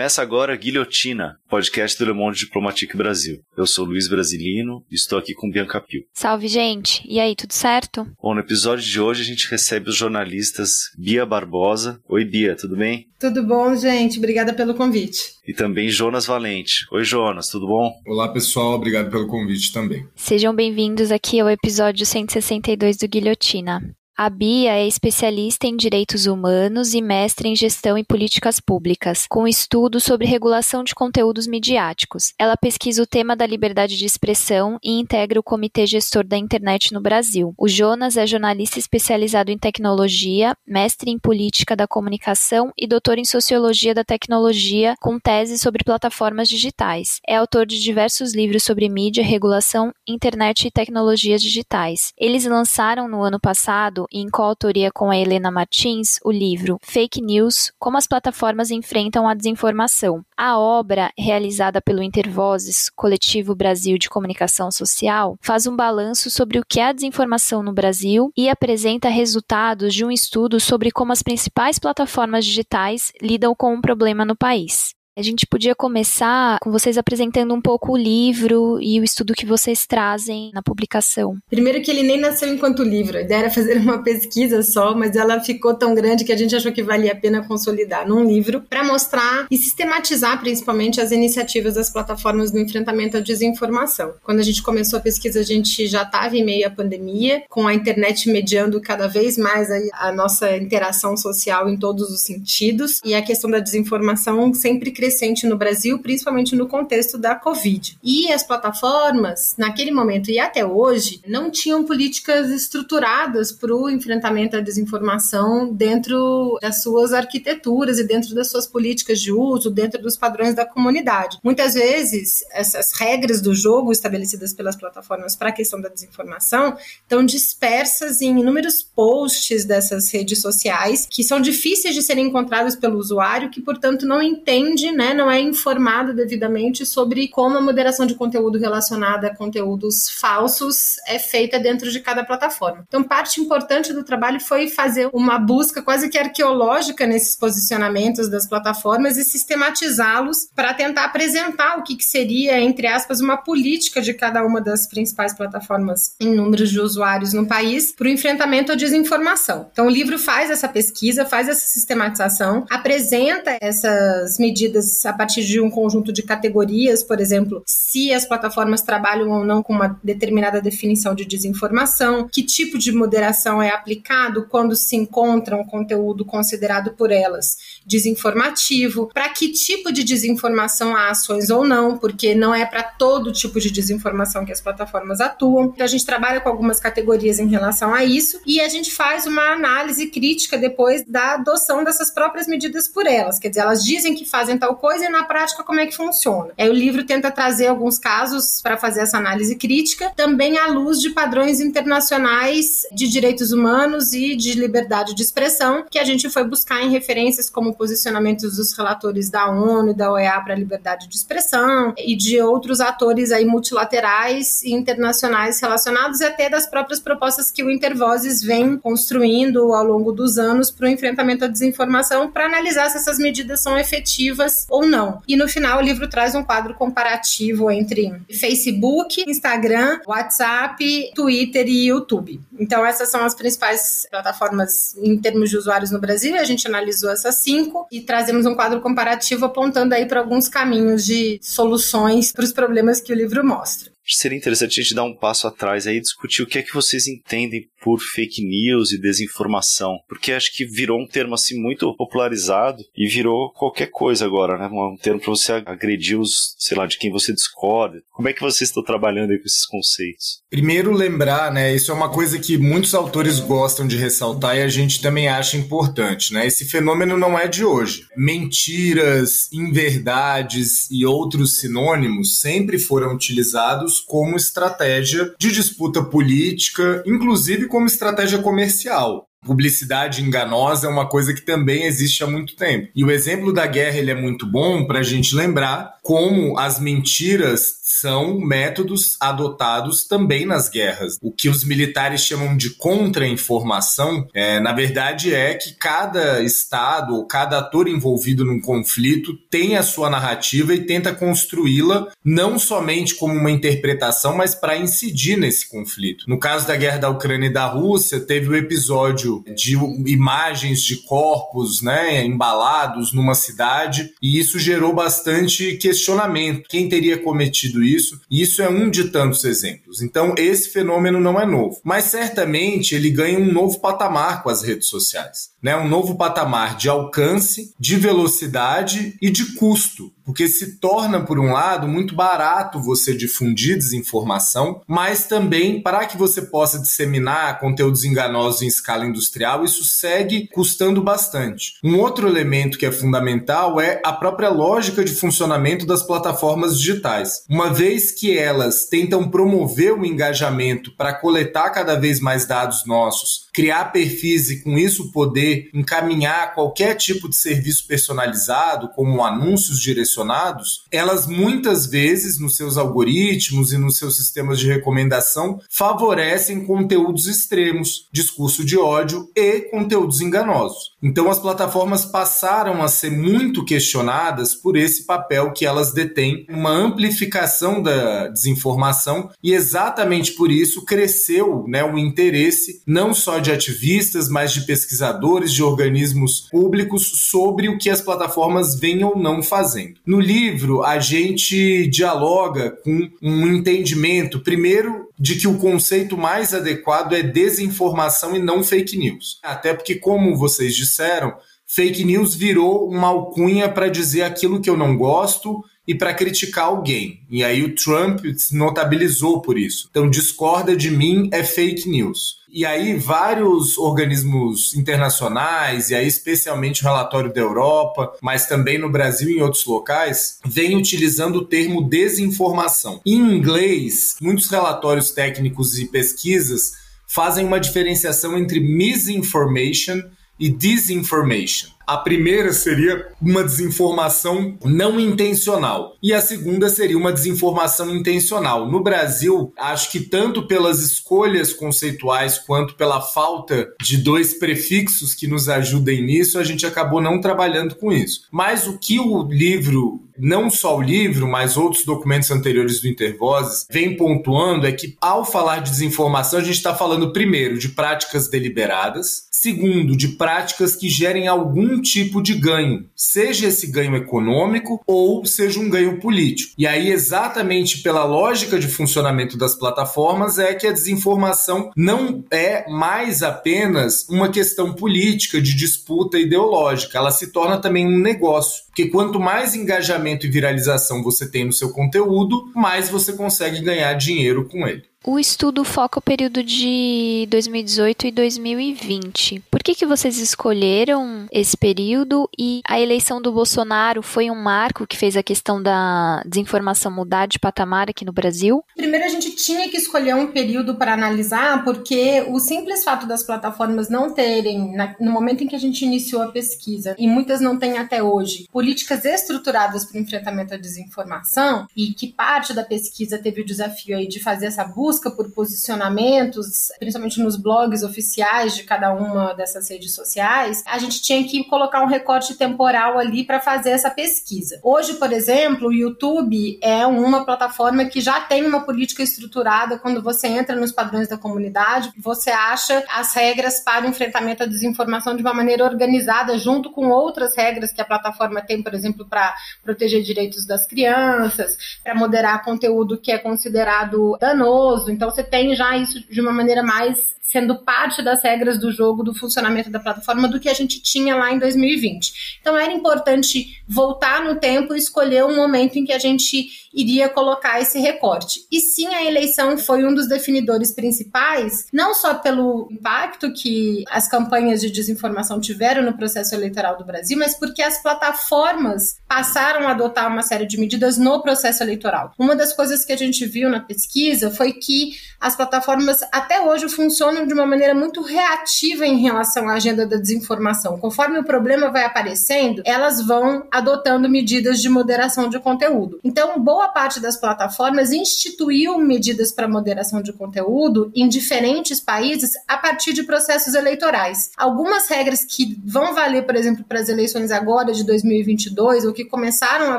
Começa agora Guilhotina, podcast do Le Monde Diplomatique Brasil. Eu sou Luiz Brasilino e estou aqui com Bianca Pio. Salve, gente! E aí, tudo certo? Bom, no episódio de hoje a gente recebe os jornalistas Bia Barbosa. Oi, Bia, tudo bem? Tudo bom, gente? Obrigada pelo convite. E também Jonas Valente. Oi, Jonas, tudo bom? Olá, pessoal. Obrigado pelo convite também. Sejam bem-vindos aqui ao episódio 162 do Guilhotina. A Bia é especialista em direitos humanos e mestre em gestão e políticas públicas, com estudo sobre regulação de conteúdos midiáticos. Ela pesquisa o tema da liberdade de expressão e integra o Comitê Gestor da Internet no Brasil. O Jonas é jornalista especializado em tecnologia, mestre em política da comunicação e doutor em sociologia da tecnologia, com tese sobre plataformas digitais. É autor de diversos livros sobre mídia, regulação, internet e tecnologias digitais. Eles lançaram no ano passado em coautoria com a Helena Martins, o livro Fake News: Como as plataformas enfrentam a desinformação. A obra, realizada pelo Intervozes, Coletivo Brasil de Comunicação Social, faz um balanço sobre o que é a desinformação no Brasil e apresenta resultados de um estudo sobre como as principais plataformas digitais lidam com o problema no país. A gente podia começar com vocês apresentando um pouco o livro e o estudo que vocês trazem na publicação. Primeiro que ele nem nasceu enquanto livro, a ideia era fazer uma pesquisa só, mas ela ficou tão grande que a gente achou que valia a pena consolidar num livro para mostrar e sistematizar principalmente as iniciativas das plataformas no enfrentamento à desinformação. Quando a gente começou a pesquisa, a gente já estava em meio à pandemia, com a internet mediando cada vez mais a nossa interação social em todos os sentidos, e a questão da desinformação sempre crescente no Brasil, principalmente no contexto da Covid. E as plataformas, naquele momento e até hoje, não tinham políticas estruturadas para o enfrentamento à desinformação dentro das suas arquiteturas e dentro das suas políticas de uso, dentro dos padrões da comunidade. Muitas vezes, essas regras do jogo estabelecidas pelas plataformas para a questão da desinformação estão dispersas em inúmeros posts dessas redes sociais que são difíceis de serem encontrados pelo usuário, que, portanto, não entende né, não é informado devidamente sobre como a moderação de conteúdo relacionada a conteúdos falsos é feita dentro de cada plataforma. Então, parte importante do trabalho foi fazer uma busca quase que arqueológica nesses posicionamentos das plataformas e sistematizá-los para tentar apresentar o que, que seria, entre aspas, uma política de cada uma das principais plataformas em números de usuários no país para o enfrentamento à desinformação. Então, o livro faz essa pesquisa, faz essa sistematização, apresenta essas medidas a partir de um conjunto de categorias, por exemplo, se as plataformas trabalham ou não com uma determinada definição de desinformação, que tipo de moderação é aplicado quando se encontra um conteúdo considerado por elas desinformativo, para que tipo de desinformação há ações ou não, porque não é para todo tipo de desinformação que as plataformas atuam. Então a gente trabalha com algumas categorias em relação a isso e a gente faz uma análise crítica depois da adoção dessas próprias medidas por elas. Quer dizer, elas dizem que fazem tal coisa e na prática como é que funciona. Aí o livro tenta trazer alguns casos para fazer essa análise crítica, também à luz de padrões internacionais de direitos humanos e de liberdade de expressão, que a gente foi buscar em referências como posicionamentos dos relatores da ONU e da OEA para liberdade de expressão e de outros atores aí multilaterais e internacionais relacionados e até das próprias propostas que o Intervozes vem construindo ao longo dos anos para o enfrentamento à desinformação para analisar se essas medidas são efetivas ou não. E no final o livro traz um quadro comparativo entre Facebook, Instagram, WhatsApp, Twitter e YouTube. Então essas são as principais plataformas em termos de usuários no Brasil. A gente analisou essas cinco e trazemos um quadro comparativo apontando aí para alguns caminhos de soluções para os problemas que o livro mostra seria interessante a gente dar um passo atrás aí e discutir o que é que vocês entendem por fake news e desinformação, porque acho que virou um termo assim muito popularizado e virou qualquer coisa agora, né? Um termo para você agredir os, sei lá, de quem você discorda. Como é que vocês estão trabalhando aí com esses conceitos? Primeiro lembrar, né, isso é uma coisa que muitos autores gostam de ressaltar e a gente também acha importante, né? Esse fenômeno não é de hoje. Mentiras, inverdades e outros sinônimos sempre foram utilizados como estratégia de disputa política, inclusive como estratégia comercial. Publicidade enganosa é uma coisa que também existe há muito tempo. E o exemplo da guerra ele é muito bom para a gente lembrar como as mentiras são métodos adotados também nas guerras. O que os militares chamam de contra-informação, é, na verdade, é que cada estado ou cada ator envolvido num conflito tem a sua narrativa e tenta construí-la não somente como uma interpretação, mas para incidir nesse conflito. No caso da guerra da Ucrânia e da Rússia, teve o episódio de imagens de corpos, né, embalados numa cidade, e isso gerou bastante questionamento. Quem teria cometido isso? E isso é um de tantos exemplos. Então, esse fenômeno não é novo, mas certamente ele ganha um novo patamar com as redes sociais, né? Um novo patamar de alcance, de velocidade e de custo porque se torna, por um lado, muito barato você difundir desinformação, mas também para que você possa disseminar conteúdos enganosos em escala industrial, isso segue custando bastante. Um outro elemento que é fundamental é a própria lógica de funcionamento das plataformas digitais. Uma vez que elas tentam promover o engajamento para coletar cada vez mais dados nossos, criar perfis e com isso poder encaminhar qualquer tipo de serviço personalizado, como anúncios direcionados direcionados, elas muitas vezes nos seus algoritmos e nos seus sistemas de recomendação favorecem conteúdos extremos, discurso de ódio e conteúdos enganosos. Então as plataformas passaram a ser muito questionadas por esse papel que elas detêm, uma amplificação da desinformação e exatamente por isso cresceu né, o interesse não só de ativistas, mas de pesquisadores, de organismos públicos sobre o que as plataformas vêm ou não fazendo. No livro, a gente dialoga com um entendimento, primeiro, de que o conceito mais adequado é desinformação e não fake news. Até porque, como vocês disseram, fake news virou uma alcunha para dizer aquilo que eu não gosto e para criticar alguém. E aí o Trump se notabilizou por isso. Então, discorda de mim é fake news. E aí vários organismos internacionais, e aí especialmente o relatório da Europa, mas também no Brasil e em outros locais, vêm utilizando o termo desinformação. Em inglês, muitos relatórios técnicos e pesquisas fazem uma diferenciação entre misinformation e disinformation. A primeira seria uma desinformação não intencional e a segunda seria uma desinformação intencional. No Brasil, acho que tanto pelas escolhas conceituais quanto pela falta de dois prefixos que nos ajudem nisso, a gente acabou não trabalhando com isso. Mas o que o livro não só o livro, mas outros documentos anteriores do Intervozes, vem pontuando é que, ao falar de desinformação, a gente está falando, primeiro, de práticas deliberadas, segundo, de práticas que gerem algum tipo de ganho, seja esse ganho econômico ou seja um ganho político. E aí, exatamente pela lógica de funcionamento das plataformas, é que a desinformação não é mais apenas uma questão política de disputa ideológica, ela se torna também um negócio. Porque quanto mais engajamento e viralização você tem no seu conteúdo, mais você consegue ganhar dinheiro com ele. O estudo foca o período de 2018 e 2020. Por que, que vocês escolheram esse período e a eleição do Bolsonaro foi um marco que fez a questão da desinformação mudar de patamar aqui no Brasil? Primeiro, a gente tinha que escolher um período para analisar, porque o simples fato das plataformas não terem, no momento em que a gente iniciou a pesquisa, e muitas não têm até hoje, políticas estruturadas para o enfrentamento à desinformação, e que parte da pesquisa teve o desafio aí de fazer essa busca por posicionamentos, principalmente nos blogs oficiais de cada uma dessas redes sociais, a gente tinha que colocar um recorte temporal ali para fazer essa pesquisa. Hoje, por exemplo, o YouTube é uma plataforma que já tem uma política estruturada quando você entra nos padrões da comunidade, você acha as regras para o enfrentamento à desinformação de uma maneira organizada, junto com outras regras que a plataforma tem, por exemplo, para proteger direitos das crianças, para moderar conteúdo que é considerado danoso então você tem já isso de uma maneira mais sendo parte das regras do jogo, do funcionamento da plataforma, do que a gente tinha lá em 2020. Então era importante voltar no tempo e escolher um momento em que a gente iria colocar esse recorte. E sim, a eleição foi um dos definidores principais, não só pelo impacto que as campanhas de desinformação tiveram no processo eleitoral do Brasil, mas porque as plataformas passaram a adotar uma série de medidas no processo eleitoral. Uma das coisas que a gente viu na pesquisa foi que as plataformas até hoje funcionam funcionam de uma maneira muito reativa em relação à agenda da desinformação. Conforme o problema vai aparecendo, elas vão adotando medidas de moderação de conteúdo. Então, boa parte das plataformas instituiu medidas para moderação de conteúdo em diferentes países a partir de processos eleitorais. Algumas regras que vão valer, por exemplo, para as eleições agora de 2022 ou que começaram a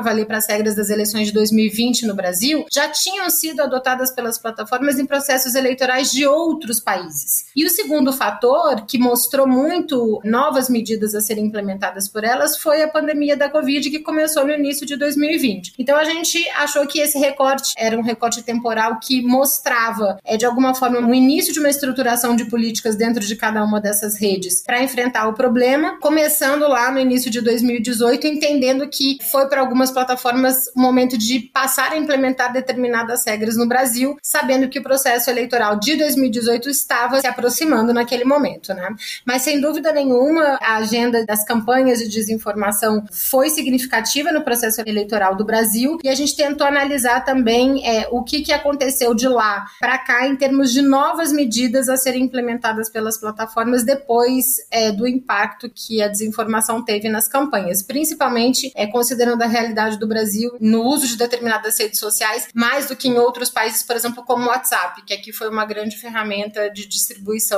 valer para as regras das eleições de 2020 no Brasil, já tinham sido adotadas pelas plataformas em processos eleitorais de outros países. E o segundo fator que mostrou muito novas medidas a serem implementadas por elas foi a pandemia da Covid que começou no início de 2020. Então a gente achou que esse recorte era um recorte temporal que mostrava, é, de alguma forma, o início de uma estruturação de políticas dentro de cada uma dessas redes para enfrentar o problema, começando lá no início de 2018, entendendo que foi para algumas plataformas o momento de passar a implementar determinadas regras no Brasil, sabendo que o processo eleitoral de 2018 estava se aproximando naquele momento, né? Mas sem dúvida nenhuma, a agenda das campanhas de desinformação foi significativa no processo eleitoral do Brasil e a gente tentou analisar também é, o que, que aconteceu de lá para cá em termos de novas medidas a serem implementadas pelas plataformas depois é, do impacto que a desinformação teve nas campanhas, principalmente é, considerando a realidade do Brasil no uso de determinadas redes sociais, mais do que em outros países, por exemplo, como o WhatsApp, que aqui foi uma grande ferramenta de distribuição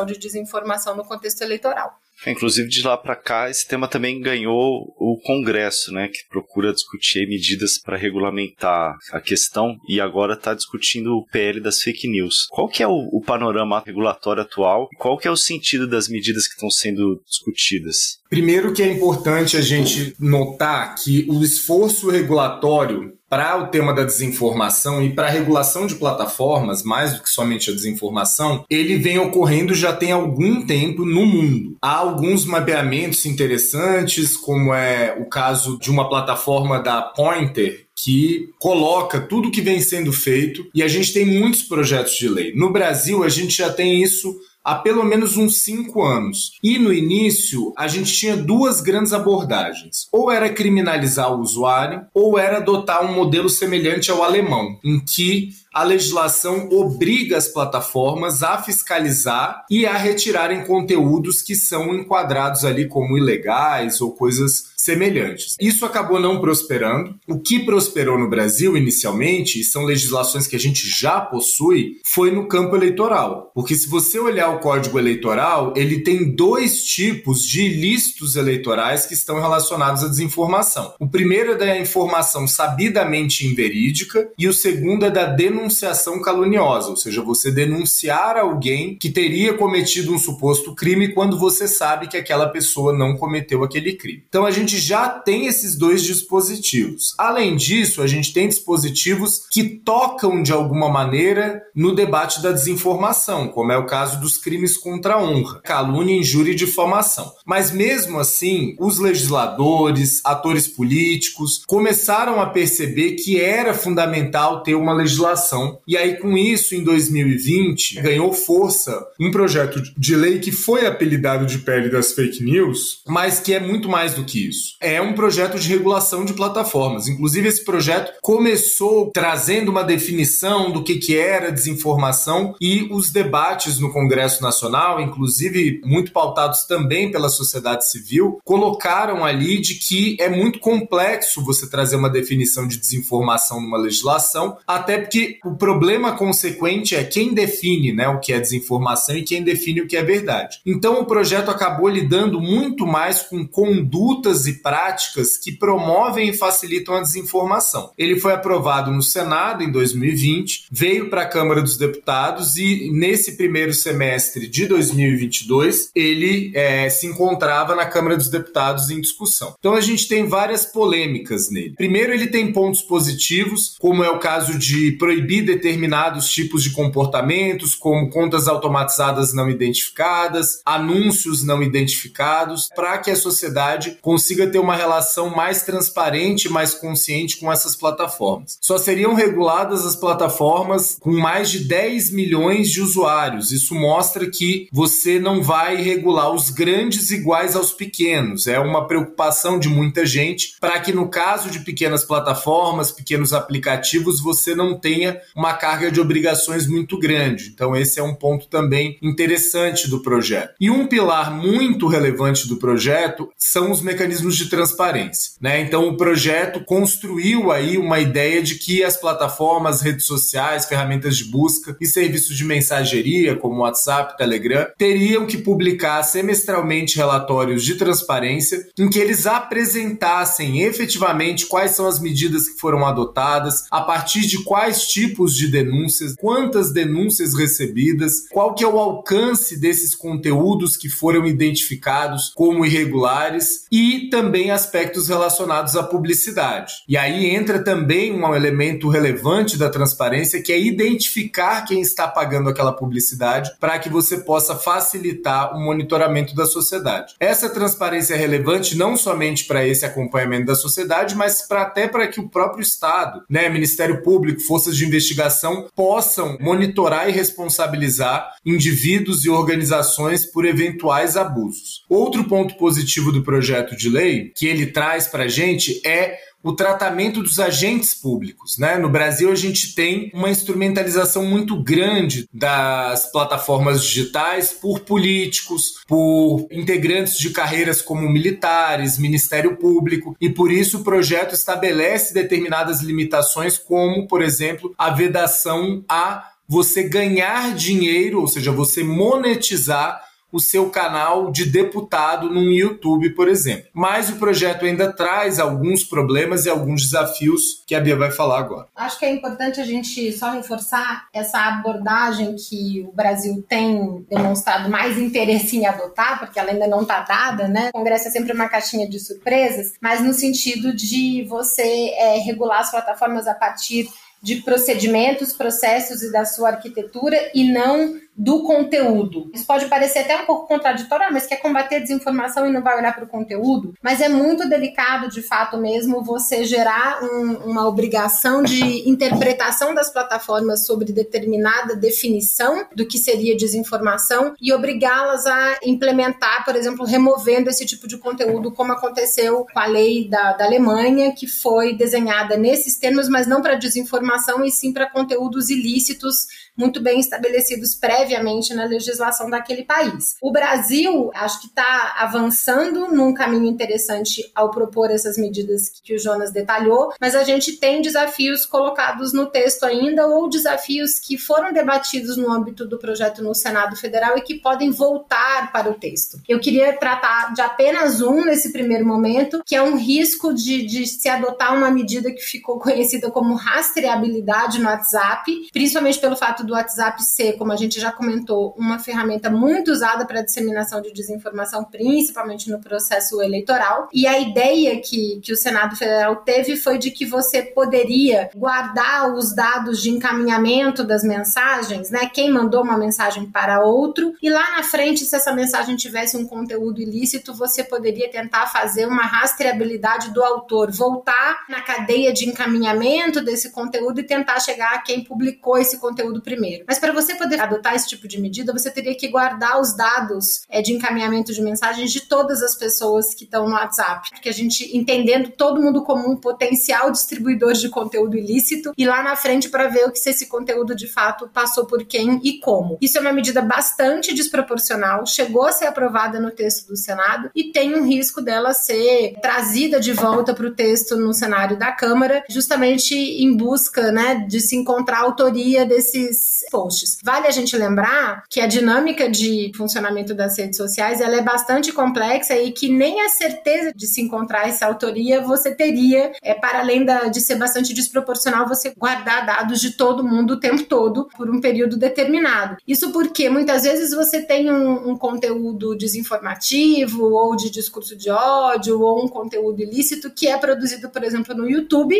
de desinformação no contexto eleitoral. Inclusive, de lá para cá, esse tema também ganhou o Congresso, né, que procura discutir medidas para regulamentar a questão e agora está discutindo o PL das fake news. Qual que é o, o panorama regulatório atual? Qual que é o sentido das medidas que estão sendo discutidas? Primeiro que é importante a gente notar que o esforço regulatório para o tema da desinformação e para a regulação de plataformas, mais do que somente a desinformação, ele vem ocorrendo já tem algum tempo no mundo. Há alguns mapeamentos interessantes, como é o caso de uma plataforma da Pointer, que coloca tudo que vem sendo feito e a gente tem muitos projetos de lei. No Brasil, a gente já tem isso há pelo menos uns cinco anos. E no início, a gente tinha duas grandes abordagens: ou era criminalizar o usuário, ou era adotar um modelo semelhante ao alemão, em que a legislação obriga as plataformas a fiscalizar e a retirarem conteúdos que são enquadrados ali como ilegais ou coisas semelhantes. Isso acabou não prosperando. O que prosperou no Brasil inicialmente, e são legislações que a gente já possui, foi no campo eleitoral. Porque se você olhar o Código Eleitoral, ele tem dois tipos de ilícitos eleitorais que estão relacionados à desinformação. O primeiro é da informação sabidamente inverídica e o segundo é da denunciação caluniosa, ou seja, você denunciar alguém que teria cometido um suposto crime quando você sabe que aquela pessoa não cometeu aquele crime. Então a gente já tem esses dois dispositivos. Além disso, a gente tem dispositivos que tocam de alguma maneira no debate da desinformação, como é o caso dos crimes contra a honra, calúnia, injúria e difamação. Mas mesmo assim, os legisladores, atores políticos começaram a perceber que era fundamental ter uma legislação e aí, com isso, em 2020, ganhou força um projeto de lei que foi apelidado de pele das fake news, mas que é muito mais do que isso. É um projeto de regulação de plataformas. Inclusive, esse projeto começou trazendo uma definição do que, que era desinformação e os debates no Congresso Nacional, inclusive muito pautados também pela sociedade civil, colocaram ali de que é muito complexo você trazer uma definição de desinformação numa legislação, até porque o problema consequente é quem define né, o que é desinformação e quem define o que é verdade. Então o projeto acabou lidando muito mais com condutas e práticas que promovem e facilitam a desinformação. Ele foi aprovado no Senado em 2020, veio para a Câmara dos Deputados e nesse primeiro semestre de 2022 ele é, se encontrava na Câmara dos Deputados em discussão. Então a gente tem várias polêmicas nele. Primeiro, ele tem pontos positivos, como é o caso de proibir determinados tipos de comportamentos, como contas automatizadas não identificadas, anúncios não identificados, para que a sociedade consiga consiga ter uma relação mais transparente, mais consciente com essas plataformas. Só seriam reguladas as plataformas com mais de 10 milhões de usuários. Isso mostra que você não vai regular os grandes iguais aos pequenos. É uma preocupação de muita gente para que, no caso de pequenas plataformas, pequenos aplicativos, você não tenha uma carga de obrigações muito grande. Então, esse é um ponto também interessante do projeto. E um pilar muito relevante do projeto são os mecanismos de transparência. Né? Então, o projeto construiu aí uma ideia de que as plataformas, redes sociais, ferramentas de busca e serviços de mensageria, como WhatsApp, Telegram, teriam que publicar semestralmente relatórios de transparência em que eles apresentassem efetivamente quais são as medidas que foram adotadas, a partir de quais tipos de denúncias, quantas denúncias recebidas, qual que é o alcance desses conteúdos que foram identificados como irregulares e também aspectos relacionados à publicidade. E aí entra também um elemento relevante da transparência que é identificar quem está pagando aquela publicidade para que você possa facilitar o monitoramento da sociedade. Essa transparência é relevante não somente para esse acompanhamento da sociedade, mas pra, até para que o próprio Estado, né, Ministério Público, forças de investigação possam monitorar e responsabilizar indivíduos e organizações por eventuais abusos. Outro ponto positivo do projeto de lei que ele traz para a gente é o tratamento dos agentes públicos. Né? No Brasil, a gente tem uma instrumentalização muito grande das plataformas digitais por políticos, por integrantes de carreiras como militares, Ministério Público, e por isso o projeto estabelece determinadas limitações, como, por exemplo, a vedação a você ganhar dinheiro, ou seja, você monetizar o seu canal de deputado no YouTube, por exemplo. Mas o projeto ainda traz alguns problemas e alguns desafios que a Bia vai falar agora. Acho que é importante a gente só reforçar essa abordagem que o Brasil tem demonstrado mais interesse em adotar, porque ela ainda não está dada, né? O Congresso é sempre uma caixinha de surpresas, mas no sentido de você é, regular as plataformas a partir de procedimentos, processos e da sua arquitetura e não do conteúdo. Isso pode parecer até um pouco contraditório, ah, mas quer combater a desinformação e não vai olhar para o conteúdo? Mas é muito delicado, de fato mesmo, você gerar um, uma obrigação de interpretação das plataformas sobre determinada definição do que seria desinformação e obrigá-las a implementar, por exemplo, removendo esse tipo de conteúdo, como aconteceu com a lei da, da Alemanha, que foi desenhada nesses termos, mas não para desinformação e sim para conteúdos ilícitos muito bem estabelecidos previamente na legislação daquele país. O Brasil, acho que está avançando num caminho interessante ao propor essas medidas que o Jonas detalhou, mas a gente tem desafios colocados no texto ainda ou desafios que foram debatidos no âmbito do projeto no Senado Federal e que podem voltar para o texto. Eu queria tratar de apenas um nesse primeiro momento, que é um risco de, de se adotar uma medida que ficou conhecida como rastreabilidade no WhatsApp, principalmente pelo fato do WhatsApp ser, como a gente já comentou, uma ferramenta muito usada para disseminação de desinformação, principalmente no processo eleitoral. E a ideia que, que o Senado Federal teve foi de que você poderia guardar os dados de encaminhamento das mensagens, né? Quem mandou uma mensagem para outro, e lá na frente, se essa mensagem tivesse um conteúdo ilícito, você poderia tentar fazer uma rastreabilidade do autor, voltar na cadeia de encaminhamento desse conteúdo e tentar chegar a quem publicou esse conteúdo primeiro primeiro. Mas para você poder adotar esse tipo de medida, você teria que guardar os dados é, de encaminhamento de mensagens de todas as pessoas que estão no WhatsApp. Porque a gente, entendendo todo mundo como um potencial distribuidor de conteúdo ilícito, e lá na frente para ver o que se esse conteúdo de fato passou por quem e como. Isso é uma medida bastante desproporcional, chegou a ser aprovada no texto do Senado e tem um risco dela ser trazida de volta para o texto no cenário da Câmara, justamente em busca né, de se encontrar a autoria desses posts. Vale a gente lembrar que a dinâmica de funcionamento das redes sociais ela é bastante complexa e que nem a certeza de se encontrar essa autoria você teria, é, para além da, de ser bastante desproporcional você guardar dados de todo mundo o tempo todo por um período determinado. Isso porque muitas vezes você tem um, um conteúdo desinformativo ou de discurso de ódio ou um conteúdo ilícito que é produzido, por exemplo, no YouTube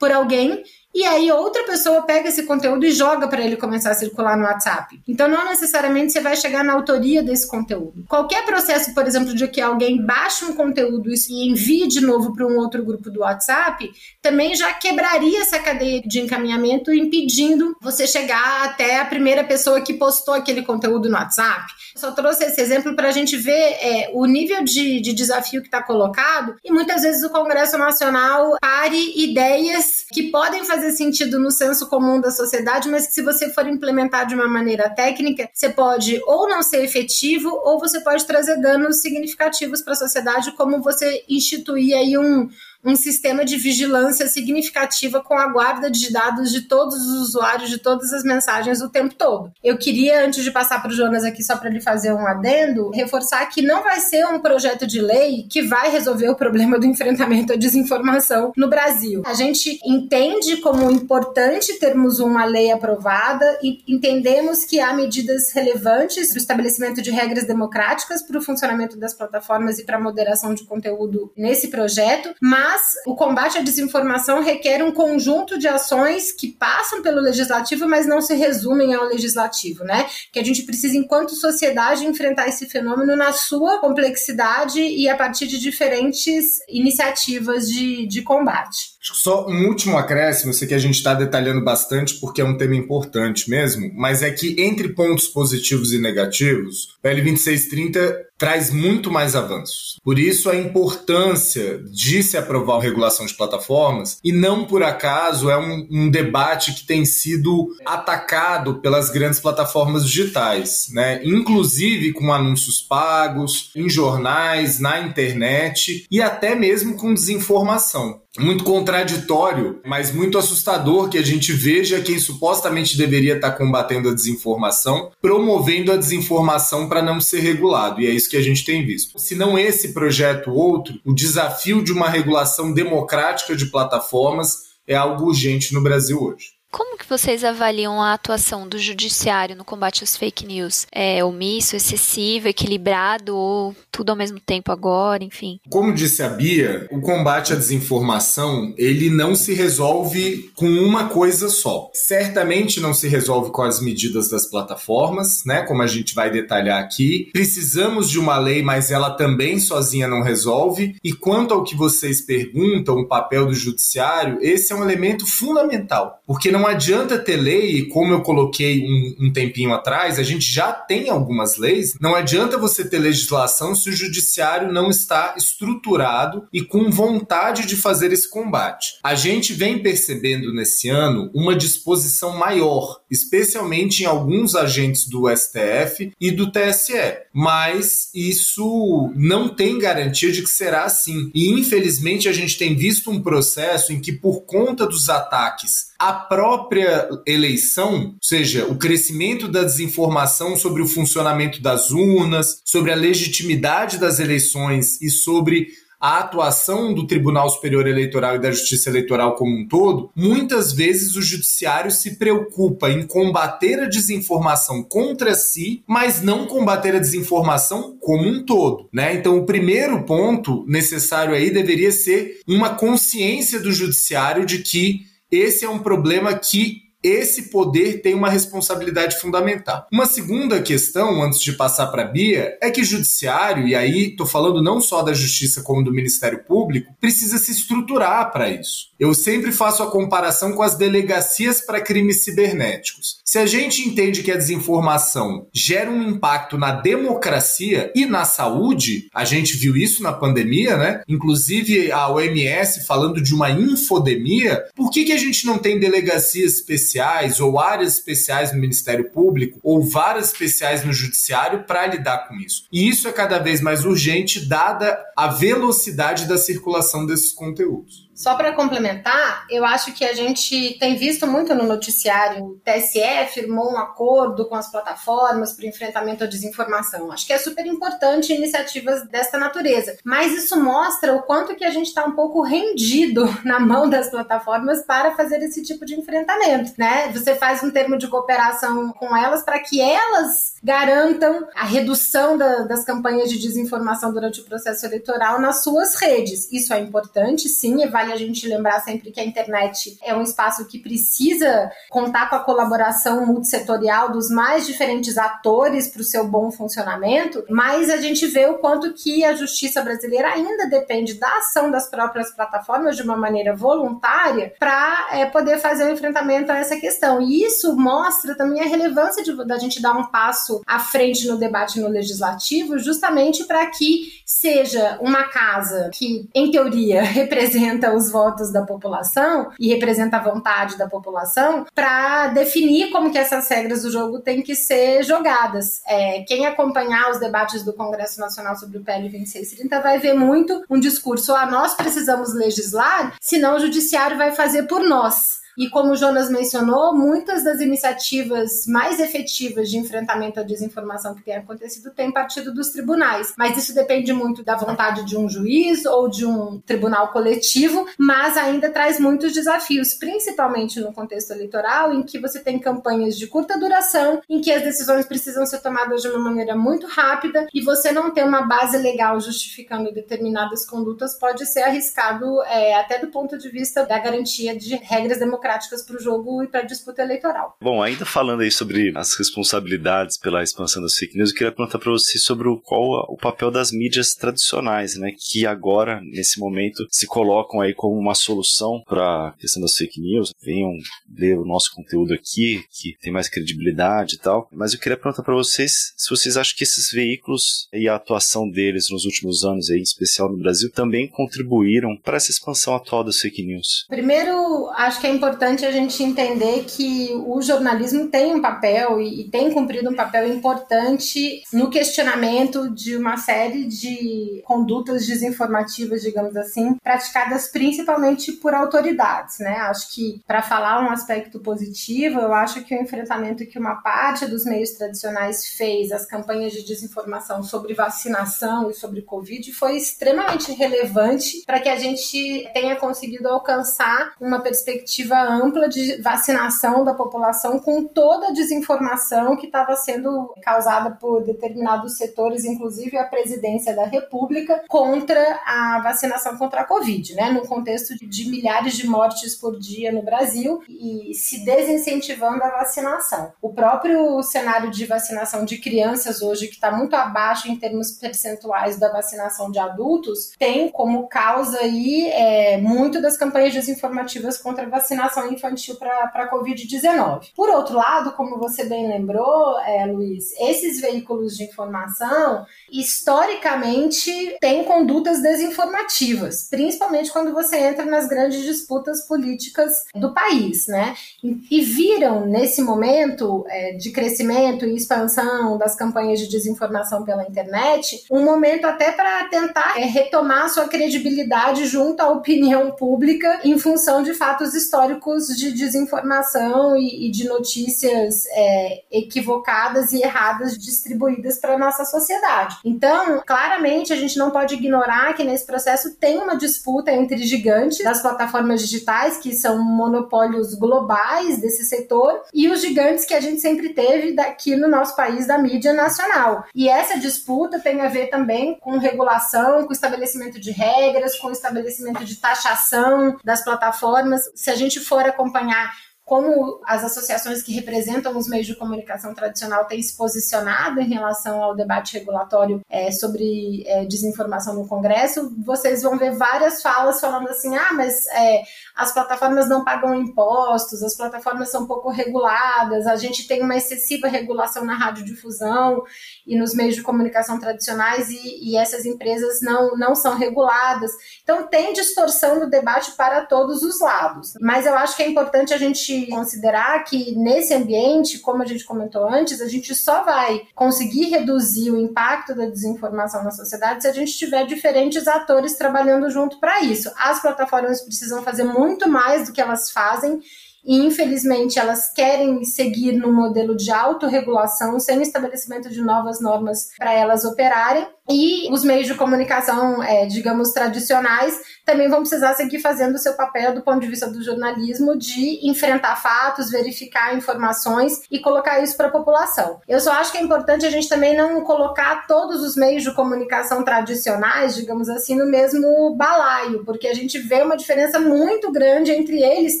por alguém e aí outra pessoa pega esse conteúdo e joga para ele começar a circular no WhatsApp. Então não necessariamente você vai chegar na autoria desse conteúdo. Qualquer processo, por exemplo, de que alguém baixe um conteúdo e envie de novo para um outro grupo do WhatsApp, também já quebraria essa cadeia de encaminhamento, impedindo você chegar até a primeira pessoa que postou aquele conteúdo no WhatsApp. Só trouxe esse exemplo para a gente ver é, o nível de, de desafio que está colocado e muitas vezes o Congresso Nacional pare ideias que podem fazer fazer sentido no senso comum da sociedade, mas que se você for implementar de uma maneira técnica, você pode ou não ser efetivo, ou você pode trazer danos significativos para a sociedade, como você instituir aí um, um sistema de vigilância significativa com a guarda de dados de todos os usuários, de todas as mensagens o tempo todo. Eu queria, antes de passar para o Jonas aqui, só para ele fazer um adendo, reforçar que não vai ser um projeto de lei que vai resolver o problema do enfrentamento à desinformação no Brasil. A gente entende como importante termos uma lei aprovada e entendemos que há medidas relevantes para o estabelecimento de regras democráticas para o funcionamento das plataformas e para a moderação de conteúdo nesse projeto, mas mas o combate à desinformação requer um conjunto de ações que passam pelo legislativo, mas não se resumem ao legislativo, né? Que a gente precisa, enquanto sociedade, enfrentar esse fenômeno na sua complexidade e a partir de diferentes iniciativas de, de combate. Só um último acréscimo, sei que a gente está detalhando bastante porque é um tema importante mesmo, mas é que entre pontos positivos e negativos, o L2630 traz muito mais avanços. Por isso a importância de se aprovar a regulação de plataformas e não por acaso é um, um debate que tem sido atacado pelas grandes plataformas digitais, né? Inclusive com anúncios pagos, em jornais, na internet e até mesmo com desinformação muito contraditório, mas muito assustador que a gente veja quem supostamente deveria estar combatendo a desinformação, promovendo a desinformação para não ser regulado. E é isso que a gente tem visto. Se não esse projeto, outro, o desafio de uma regulação democrática de plataformas é algo urgente no Brasil hoje. Como que vocês avaliam a atuação do judiciário no combate às fake news? É omisso, excessivo, equilibrado ou tudo ao mesmo tempo agora, enfim? Como disse a Bia, o combate à desinformação, ele não se resolve com uma coisa só. Certamente não se resolve com as medidas das plataformas, né, como a gente vai detalhar aqui. Precisamos de uma lei, mas ela também sozinha não resolve. E quanto ao que vocês perguntam, o papel do judiciário, esse é um elemento fundamental, porque não não adianta ter lei, como eu coloquei um, um, tempinho atrás, a gente já tem algumas leis. Não adianta você ter legislação se o judiciário não está estruturado e com vontade de fazer esse combate. A gente vem percebendo nesse ano uma disposição maior, especialmente em alguns agentes do STF e do TSE. Mas isso não tem garantia de que será assim. E infelizmente a gente tem visto um processo em que, por conta dos ataques a própria eleição, ou seja, o crescimento da desinformação sobre o funcionamento das urnas, sobre a legitimidade das eleições e sobre a atuação do Tribunal Superior Eleitoral e da Justiça Eleitoral como um todo, muitas vezes o judiciário se preocupa em combater a desinformação contra si, mas não combater a desinformação como um todo, né? Então, o primeiro ponto necessário aí deveria ser uma consciência do judiciário de que esse é um problema que esse poder tem uma responsabilidade fundamental. Uma segunda questão, antes de passar para a Bia, é que o judiciário, e aí estou falando não só da justiça como do Ministério Público, precisa se estruturar para isso. Eu sempre faço a comparação com as delegacias para crimes cibernéticos. Se a gente entende que a desinformação gera um impacto na democracia e na saúde, a gente viu isso na pandemia, né? Inclusive a OMS falando de uma infodemia, por que, que a gente não tem delegacias específicas? Especiais ou áreas especiais no Ministério Público ou varas especiais no Judiciário para lidar com isso. E isso é cada vez mais urgente, dada a velocidade da circulação desses conteúdos. Só para complementar, eu acho que a gente tem visto muito no noticiário, o TSE firmou um acordo com as plataformas para o enfrentamento à desinformação. Acho que é super importante iniciativas desta natureza, mas isso mostra o quanto que a gente está um pouco rendido na mão das plataformas para fazer esse tipo de enfrentamento. né? Você faz um termo de cooperação com elas para que elas garantam a redução da, das campanhas de desinformação durante o processo eleitoral nas suas redes. Isso é importante, sim, e vale a gente lembrar sempre que a internet é um espaço que precisa contar com a colaboração multissetorial dos mais diferentes atores para o seu bom funcionamento, mas a gente vê o quanto que a justiça brasileira ainda depende da ação das próprias plataformas de uma maneira voluntária para é, poder fazer o um enfrentamento a essa questão. E isso mostra também a relevância de, da gente dar um passo à frente no debate no legislativo, justamente para que seja uma casa que, em teoria, representa votos da população e representa a vontade da população, para definir como que essas regras do jogo têm que ser jogadas. É, quem acompanhar os debates do Congresso Nacional sobre o PL 2630 vai ver muito um discurso: ah, nós precisamos legislar, senão o judiciário vai fazer por nós. E como o Jonas mencionou, muitas das iniciativas mais efetivas de enfrentamento à desinformação que tem acontecido têm partido dos tribunais. Mas isso depende muito da vontade de um juiz ou de um tribunal coletivo, mas ainda traz muitos desafios, principalmente no contexto eleitoral, em que você tem campanhas de curta duração, em que as decisões precisam ser tomadas de uma maneira muito rápida e você não ter uma base legal justificando determinadas condutas pode ser arriscado é, até do ponto de vista da garantia de regras democráticas democráticas para o jogo e para a disputa eleitoral. Bom, ainda falando aí sobre as responsabilidades pela expansão das fake news, eu queria perguntar para você sobre o, qual o papel das mídias tradicionais, né, que agora, nesse momento, se colocam aí como uma solução para a questão das fake news. Venham ler o nosso conteúdo aqui, que tem mais credibilidade e tal. Mas eu queria perguntar para vocês se vocês acham que esses veículos e a atuação deles nos últimos anos, aí, em especial no Brasil, também contribuíram para essa expansão atual das fake news. Primeiro, acho que é importante importante a gente entender que o jornalismo tem um papel e, tem cumprido um papel importante no questionamento de uma série de condutas desinformativas, digamos assim, praticadas principalmente por autoridades, né? Acho que para falar um aspecto positivo, eu acho que o enfrentamento que uma parte dos meios tradicionais fez às campanhas de desinformação sobre vacinação e sobre Covid foi extremamente relevante para que a gente tenha conseguido alcançar uma perspectiva ampla de vacinação da população com toda a desinformação que estava sendo causada por determinados setores, inclusive a presidência da República, contra a vacinação contra a Covid, né? No contexto de milhares de mortes por dia no Brasil e se desincentivando a vacinação. O próprio cenário de vacinação de crianças hoje, que está muito abaixo em termos percentuais da vacinação de adultos, tem como causa aí é, muito das campanhas desinformativas contra a vacinação vacinação infantil para a Covid-19. Por outro lado, como você bem lembrou, é, Luiz, esses veículos de informação, historicamente, têm condutas desinformativas, principalmente quando você entra nas grandes disputas políticas do país, né? E viram, nesse momento é, de crescimento e expansão das campanhas de desinformação pela internet, um momento até para tentar é, retomar sua credibilidade junto à opinião pública em função de fatos históricos de desinformação e, e de notícias é, equivocadas e erradas distribuídas para nossa sociedade. Então, claramente, a gente não pode ignorar que nesse processo tem uma disputa entre gigantes das plataformas digitais, que são monopólios globais desse setor, e os gigantes que a gente sempre teve daqui no nosso país da mídia nacional. E essa disputa tem a ver também com regulação, com estabelecimento de regras, com estabelecimento de taxação das plataformas. Se a gente for acompanhar como as associações que representam os meios de comunicação tradicional têm se posicionado em relação ao debate regulatório é, sobre é, desinformação no Congresso, vocês vão ver várias falas falando assim: ah, mas é, as plataformas não pagam impostos, as plataformas são pouco reguladas, a gente tem uma excessiva regulação na radiodifusão e nos meios de comunicação tradicionais e, e essas empresas não, não são reguladas. Então, tem distorção do debate para todos os lados. Mas eu acho que é importante a gente considerar que nesse ambiente, como a gente comentou antes, a gente só vai conseguir reduzir o impacto da desinformação na sociedade se a gente tiver diferentes atores trabalhando junto para isso. As plataformas precisam fazer muito mais do que elas fazem. E infelizmente elas querem seguir no modelo de autorregulação sem estabelecimento de novas normas para elas operarem E os meios de comunicação, é, digamos, tradicionais, também vão precisar seguir fazendo o seu papel do ponto de vista do jornalismo de enfrentar fatos, verificar informações e colocar isso para a população. Eu só acho que é importante a gente também não colocar todos os meios de comunicação tradicionais, digamos assim, no mesmo balaio, porque a gente vê uma diferença muito grande entre eles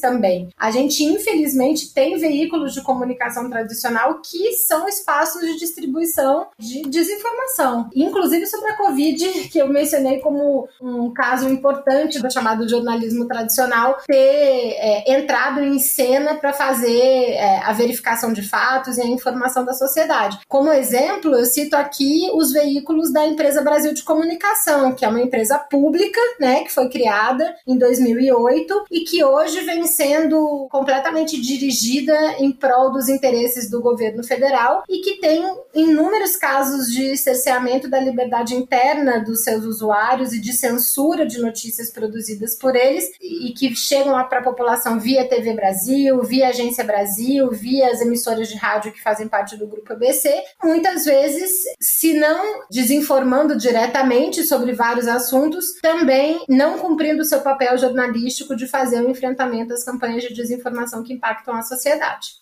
também. A gente, infelizmente, tem veículos de comunicação tradicional que são espaços de distribuição de desinformação, inclusive sobre a Covid, que eu mencionei como um caso importante importante do chamado jornalismo tradicional ter é, entrado em cena para fazer é, a verificação de fatos e a informação da sociedade. Como exemplo, eu cito aqui os veículos da empresa Brasil de Comunicação, que é uma empresa pública, né, que foi criada em 2008 e que hoje vem sendo completamente dirigida em prol dos interesses do governo federal e que tem inúmeros casos de cerceamento da liberdade interna dos seus usuários e de censura de notícias produzidas por eles e que chegam lá para a população via TV Brasil, via Agência Brasil, via as emissoras de rádio que fazem parte do grupo ABC, muitas vezes, se não desinformando diretamente sobre vários assuntos, também não cumprindo o seu papel jornalístico de fazer o enfrentamento às campanhas de desinformação que impactam a sociedade.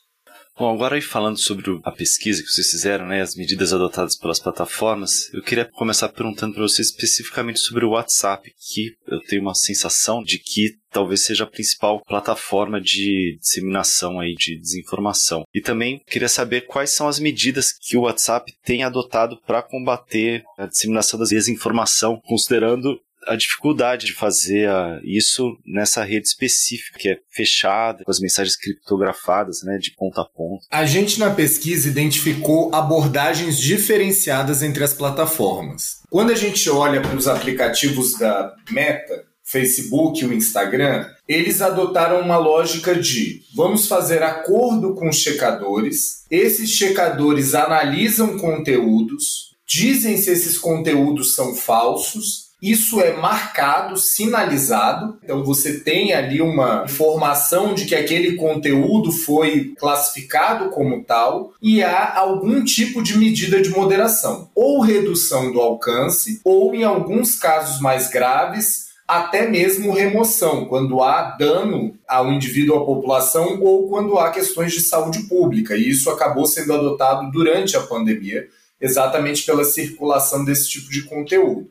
Bom, agora aí falando sobre a pesquisa que vocês fizeram, né, as medidas adotadas pelas plataformas, eu queria começar perguntando para vocês especificamente sobre o WhatsApp, que eu tenho uma sensação de que talvez seja a principal plataforma de disseminação aí de desinformação. E também queria saber quais são as medidas que o WhatsApp tem adotado para combater a disseminação da desinformação, considerando a dificuldade de fazer uh, isso nessa rede específica, que é fechada, com as mensagens criptografadas, né, de ponta a ponta. A gente na pesquisa identificou abordagens diferenciadas entre as plataformas. Quando a gente olha para os aplicativos da Meta, Facebook e o Instagram, eles adotaram uma lógica de vamos fazer acordo com os checadores, esses checadores analisam conteúdos, dizem se esses conteúdos são falsos isso é marcado, sinalizado. Então você tem ali uma informação de que aquele conteúdo foi classificado como tal e há algum tipo de medida de moderação, ou redução do alcance, ou em alguns casos mais graves, até mesmo remoção, quando há dano ao indivíduo, à população, ou quando há questões de saúde pública. E isso acabou sendo adotado durante a pandemia, exatamente pela circulação desse tipo de conteúdo.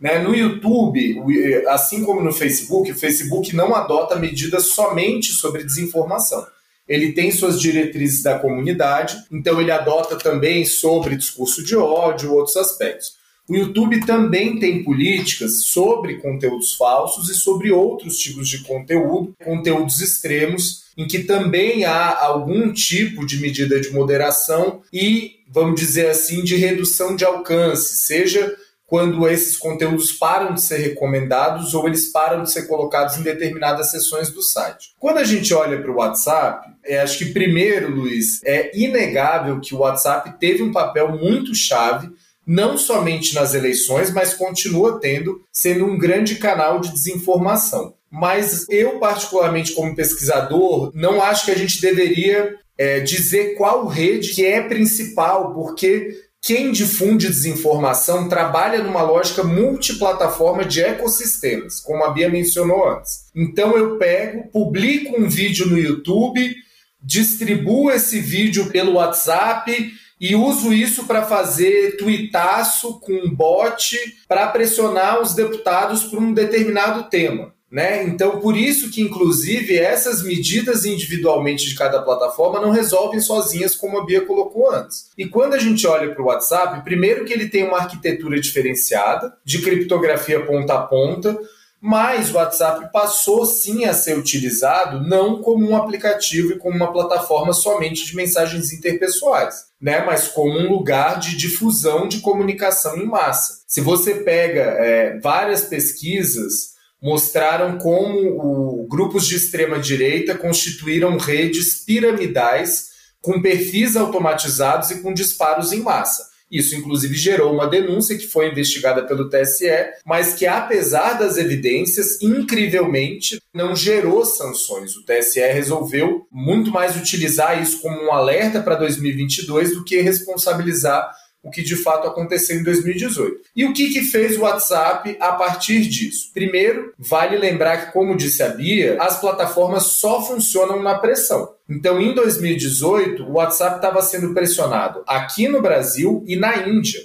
Né? No YouTube, eh, assim como no Facebook, o Facebook não adota medidas somente sobre desinformação. Ele tem suas diretrizes da comunidade, então ele adota também sobre discurso de ódio, outros aspectos. O YouTube também tem políticas sobre conteúdos falsos e sobre outros tipos de conteúdo, conteúdos extremos, em que também há algum tipo de medida de moderação e, vamos dizer assim, de redução de alcance, seja quando esses conteúdos param de ser recomendados ou eles param de ser colocados em determinadas seções do site. Quando a gente olha para o WhatsApp, é, acho que primeiro, Luiz, é inegável que o WhatsApp teve um papel muito chave não somente nas eleições, mas continua tendo, sendo um grande canal de desinformação. Mas eu, particularmente como pesquisador, não acho que a gente deveria é, dizer qual rede que é principal, porque quem difunde desinformação trabalha numa lógica multiplataforma de ecossistemas, como a Bia mencionou antes. Então eu pego, publico um vídeo no YouTube, distribuo esse vídeo pelo WhatsApp e uso isso para fazer tuitaço com um bot para pressionar os deputados por um determinado tema. Né? Então, por isso que, inclusive, essas medidas individualmente de cada plataforma não resolvem sozinhas, como a Bia colocou antes. E quando a gente olha para o WhatsApp, primeiro que ele tem uma arquitetura diferenciada, de criptografia ponta a ponta, mas o WhatsApp passou sim a ser utilizado não como um aplicativo e como uma plataforma somente de mensagens interpessoais, né? mas como um lugar de difusão de comunicação em massa. Se você pega é, várias pesquisas mostraram como o, grupos de extrema direita constituíram redes piramidais com perfis automatizados e com disparos em massa. Isso, inclusive, gerou uma denúncia que foi investigada pelo TSE, mas que, apesar das evidências, incrivelmente não gerou sanções. O TSE resolveu muito mais utilizar isso como um alerta para 2022 do que responsabilizar o que de fato aconteceu em 2018. E o que, que fez o WhatsApp a partir disso? Primeiro, vale lembrar que, como disse a Bia, as plataformas só funcionam na pressão. Então, em 2018, o WhatsApp estava sendo pressionado aqui no Brasil e na Índia.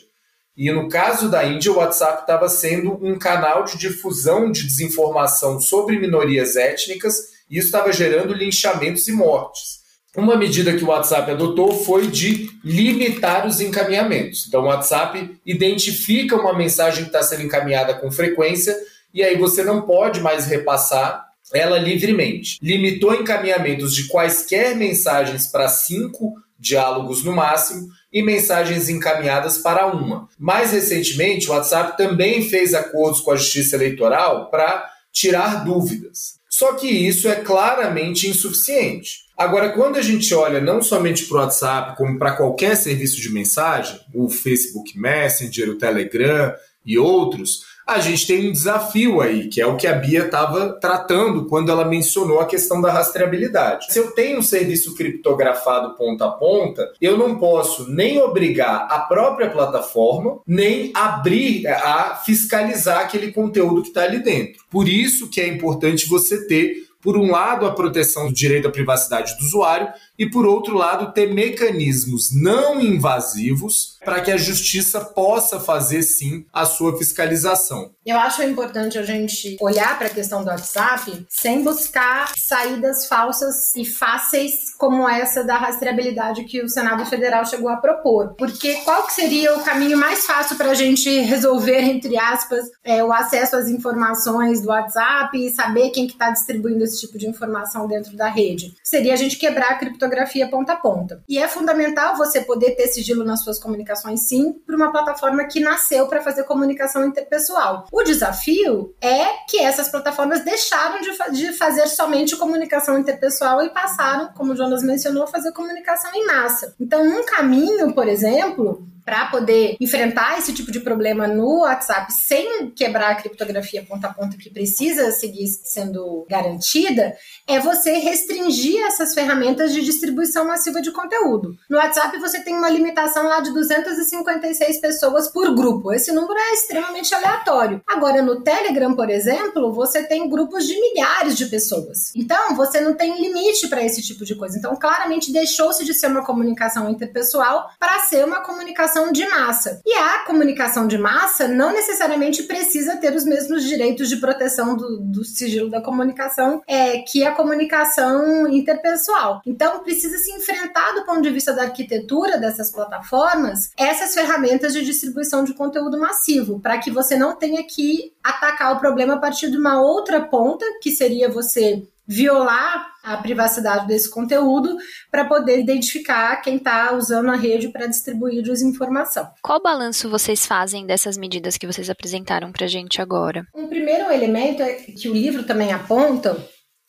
E no caso da Índia, o WhatsApp estava sendo um canal de difusão de desinformação sobre minorias étnicas e isso estava gerando linchamentos e mortes. Uma medida que o WhatsApp adotou foi de limitar os encaminhamentos. Então, o WhatsApp identifica uma mensagem que está sendo encaminhada com frequência e aí você não pode mais repassar ela livremente. Limitou encaminhamentos de quaisquer mensagens para cinco diálogos no máximo e mensagens encaminhadas para uma. Mais recentemente, o WhatsApp também fez acordos com a Justiça Eleitoral para tirar dúvidas. Só que isso é claramente insuficiente. Agora, quando a gente olha não somente para o WhatsApp, como para qualquer serviço de mensagem, o Facebook Messenger, o Telegram e outros, a gente tem um desafio aí, que é o que a Bia estava tratando quando ela mencionou a questão da rastreabilidade. Se eu tenho um serviço criptografado ponta a ponta, eu não posso nem obrigar a própria plataforma, nem abrir a fiscalizar aquele conteúdo que está ali dentro. Por isso que é importante você ter por um lado, a proteção do direito à privacidade do usuário e, por outro lado, ter mecanismos não invasivos para que a justiça possa fazer sim a sua fiscalização. Eu acho importante a gente olhar para a questão do WhatsApp sem buscar saídas falsas e fáceis como essa da rastreabilidade que o Senado Federal chegou a propor. Porque qual que seria o caminho mais fácil para a gente resolver, entre aspas, é, o acesso às informações do WhatsApp e saber quem que está distribuindo esse tipo de informação dentro da rede? Seria a gente quebrar a criptografia ponta a ponta. E é fundamental você poder ter sigilo nas suas comunicações, sim, para uma plataforma que nasceu para fazer comunicação interpessoal. O desafio é que essas plataformas deixaram de, fa de fazer somente comunicação interpessoal e passaram, como o Jonas mencionou, a fazer comunicação em massa. Então, um caminho, por exemplo, para poder enfrentar esse tipo de problema no WhatsApp sem quebrar a criptografia ponta a ponta que precisa seguir sendo garantida, é você restringir essas ferramentas de distribuição massiva de conteúdo. No WhatsApp você tem uma limitação lá de 256 pessoas por grupo. Esse número é extremamente aleatório. Agora no Telegram, por exemplo, você tem grupos de milhares de pessoas. Então, você não tem limite para esse tipo de coisa. Então, claramente deixou-se de ser uma comunicação interpessoal para ser uma comunicação comunicação de massa. E a comunicação de massa não necessariamente precisa ter os mesmos direitos de proteção do, do sigilo da comunicação é, que a comunicação interpessoal. Então, precisa se enfrentar do ponto de vista da arquitetura dessas plataformas essas ferramentas de distribuição de conteúdo massivo, para que você não tenha que atacar o problema a partir de uma outra ponta, que seria você violar a privacidade desse conteúdo para poder identificar quem está usando a rede para distribuir desinformação. Qual balanço vocês fazem dessas medidas que vocês apresentaram para a gente agora? Um primeiro elemento é que o livro também aponta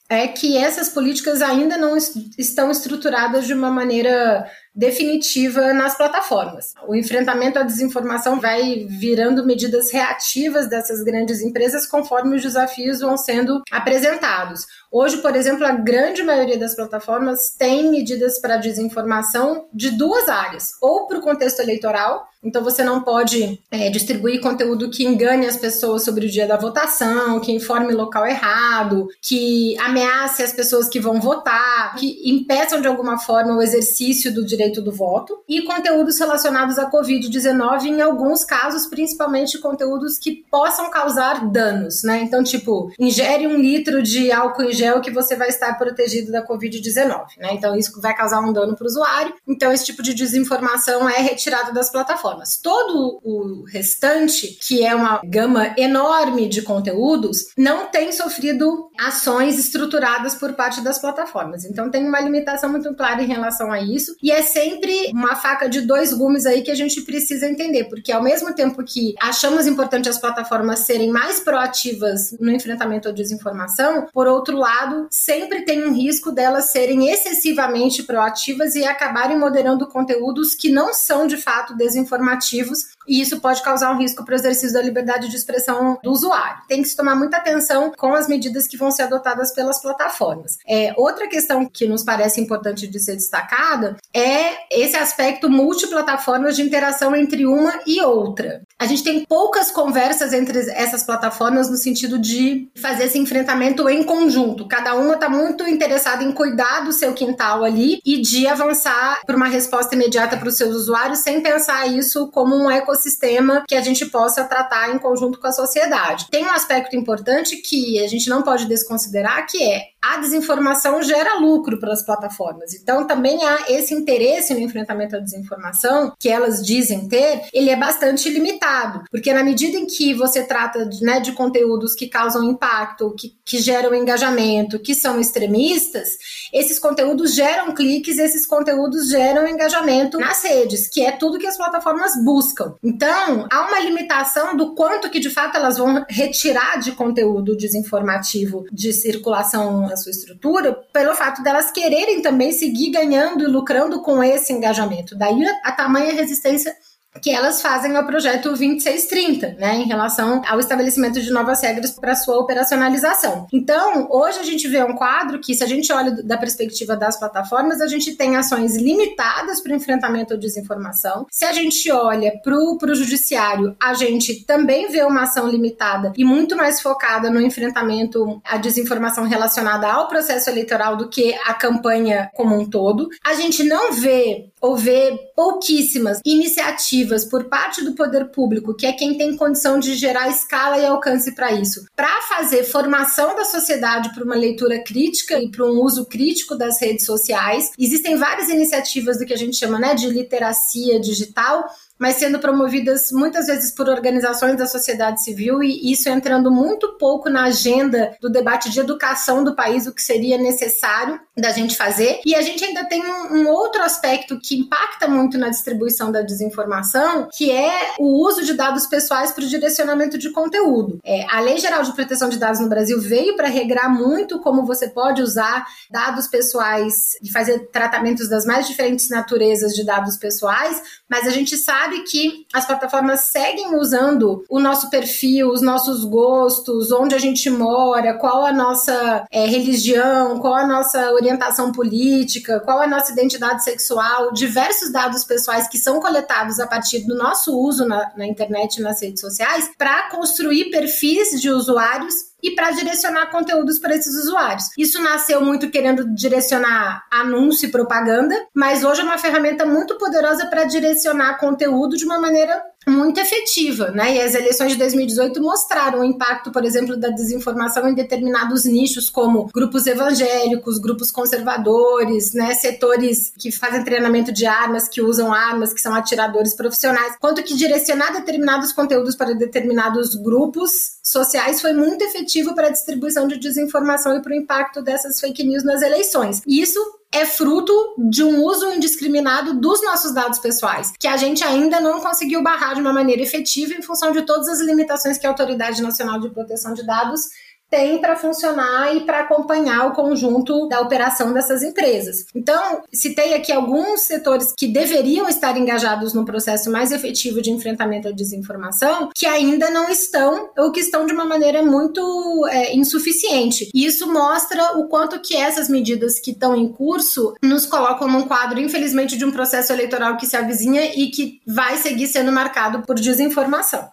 é que essas políticas ainda não estão estruturadas de uma maneira definitiva nas plataformas. O enfrentamento à desinformação vai virando medidas reativas dessas grandes empresas conforme os desafios vão sendo apresentados. Hoje, por exemplo, a grande maioria das plataformas tem medidas para desinformação de duas áreas, ou para o contexto eleitoral, então você não pode é, distribuir conteúdo que engane as pessoas sobre o dia da votação, que informe local errado, que ameace as pessoas que vão votar, que impeçam de alguma forma o exercício do direito do voto, e conteúdos relacionados à Covid-19, em alguns casos, principalmente conteúdos que possam causar danos, né? Então, tipo, ingere um litro de álcool em gel que você vai estar protegido da Covid-19, né? Então, isso vai causar um dano para o usuário. Então, esse tipo de desinformação é retirado das plataformas. Todo o restante, que é uma gama enorme de conteúdos, não tem sofrido ações estruturadas por parte das plataformas. Então, tem uma limitação muito clara em relação a isso. E é sempre uma faca de dois gumes aí que a gente precisa entender, porque ao mesmo tempo que achamos importante as plataformas serem mais proativas no enfrentamento à desinformação, por outro lado, sempre tem um risco delas serem excessivamente proativas e acabarem moderando conteúdos que não são de fato desinformativos e isso pode causar um risco para o exercício da liberdade de expressão do usuário. Tem que se tomar muita atenção com as medidas que vão ser adotadas pelas plataformas. É, outra questão que nos parece importante de ser destacada é esse aspecto multiplataformas de interação entre uma e outra. A gente tem poucas conversas entre essas plataformas no sentido de fazer esse enfrentamento em conjunto. Cada uma está muito interessada em cuidar do seu quintal ali e de avançar para uma resposta imediata para os seus usuários sem pensar isso como um ecossistema que a gente possa tratar em conjunto com a sociedade. Tem um aspecto importante que a gente não pode desconsiderar que é a desinformação gera lucro para as plataformas. Então também há esse interesse no enfrentamento à desinformação que elas dizem ter, ele é bastante limitado, porque na medida em que você trata de, né, de conteúdos que causam impacto, que, que geram engajamento, que são extremistas, esses conteúdos geram cliques, esses conteúdos geram engajamento nas redes, que é tudo que as plataformas buscam. Então, há uma limitação do quanto que de fato elas vão retirar de conteúdo desinformativo de circulação na sua estrutura, pelo fato delas quererem também seguir ganhando e lucrando com esse engajamento. Daí a tamanha resistência que elas fazem ao projeto 2630, né, em relação ao estabelecimento de novas regras para sua operacionalização. Então, hoje a gente vê um quadro que, se a gente olha da perspectiva das plataformas, a gente tem ações limitadas para o enfrentamento à desinformação. Se a gente olha para o judiciário, a gente também vê uma ação limitada e muito mais focada no enfrentamento à desinformação relacionada ao processo eleitoral do que a campanha como um todo. A gente não vê ou vê pouquíssimas iniciativas por parte do poder público, que é quem tem condição de gerar escala e alcance para isso, para fazer formação da sociedade para uma leitura crítica e para um uso crítico das redes sociais. Existem várias iniciativas do que a gente chama né, de literacia digital, mas sendo promovidas muitas vezes por organizações da sociedade civil e isso entrando muito pouco na agenda do debate de educação do país, o que seria necessário da gente fazer. E a gente ainda tem um, outro aspecto que impacta muito na distribuição da desinformação, que é o uso de dados pessoais para o direcionamento de conteúdo. É, a Lei Geral de Proteção de Dados no Brasil veio para regrar muito como você pode usar dados pessoais e fazer tratamentos das mais diferentes naturezas de dados pessoais, mas a gente sabe sabe que as plataformas seguem usando o nosso perfil, os nossos gostos, onde a gente mora, qual a nossa é, religião, qual a nossa orientação política, qual a nossa identidade sexual, diversos dados pessoais que são coletados a partir do nosso uso na, na internet e nas redes sociais para construir perfis de usuários e para direcionar conteúdos para esses usuários. Isso nasceu muito querendo direcionar anúncio e propaganda, mas hoje é uma ferramenta muito poderosa para direcionar conteúdo de uma maneira muito efetiva, né? E as eleições de 2018 mostraram o impacto, por exemplo, da desinformação em determinados nichos, como grupos evangélicos, grupos conservadores, né? Setores que fazem treinamento de armas, que usam armas, que são atiradores profissionais. Quanto que direcionar determinados conteúdos para determinados grupos sociais foi muito efetivo para a distribuição de desinformação e para o impacto dessas fake news nas eleições. E isso é fruto de um uso indiscriminado dos nossos dados pessoais, que a gente ainda não conseguiu barrar de uma maneira efetiva em função de todas as limitações que a Autoridade Nacional de Proteção de Dados tem para funcionar e para acompanhar o conjunto da operação dessas empresas. Então, citei aqui alguns setores que deveriam estar engajados no processo mais efetivo de enfrentamento à desinformação, que ainda não estão ou que estão de uma maneira muito é, insuficiente. E isso mostra o quanto que essas medidas que estão em curso nos colocam num quadro, infelizmente, de um processo eleitoral que se avizinha e que vai seguir sendo marcado por desinformação.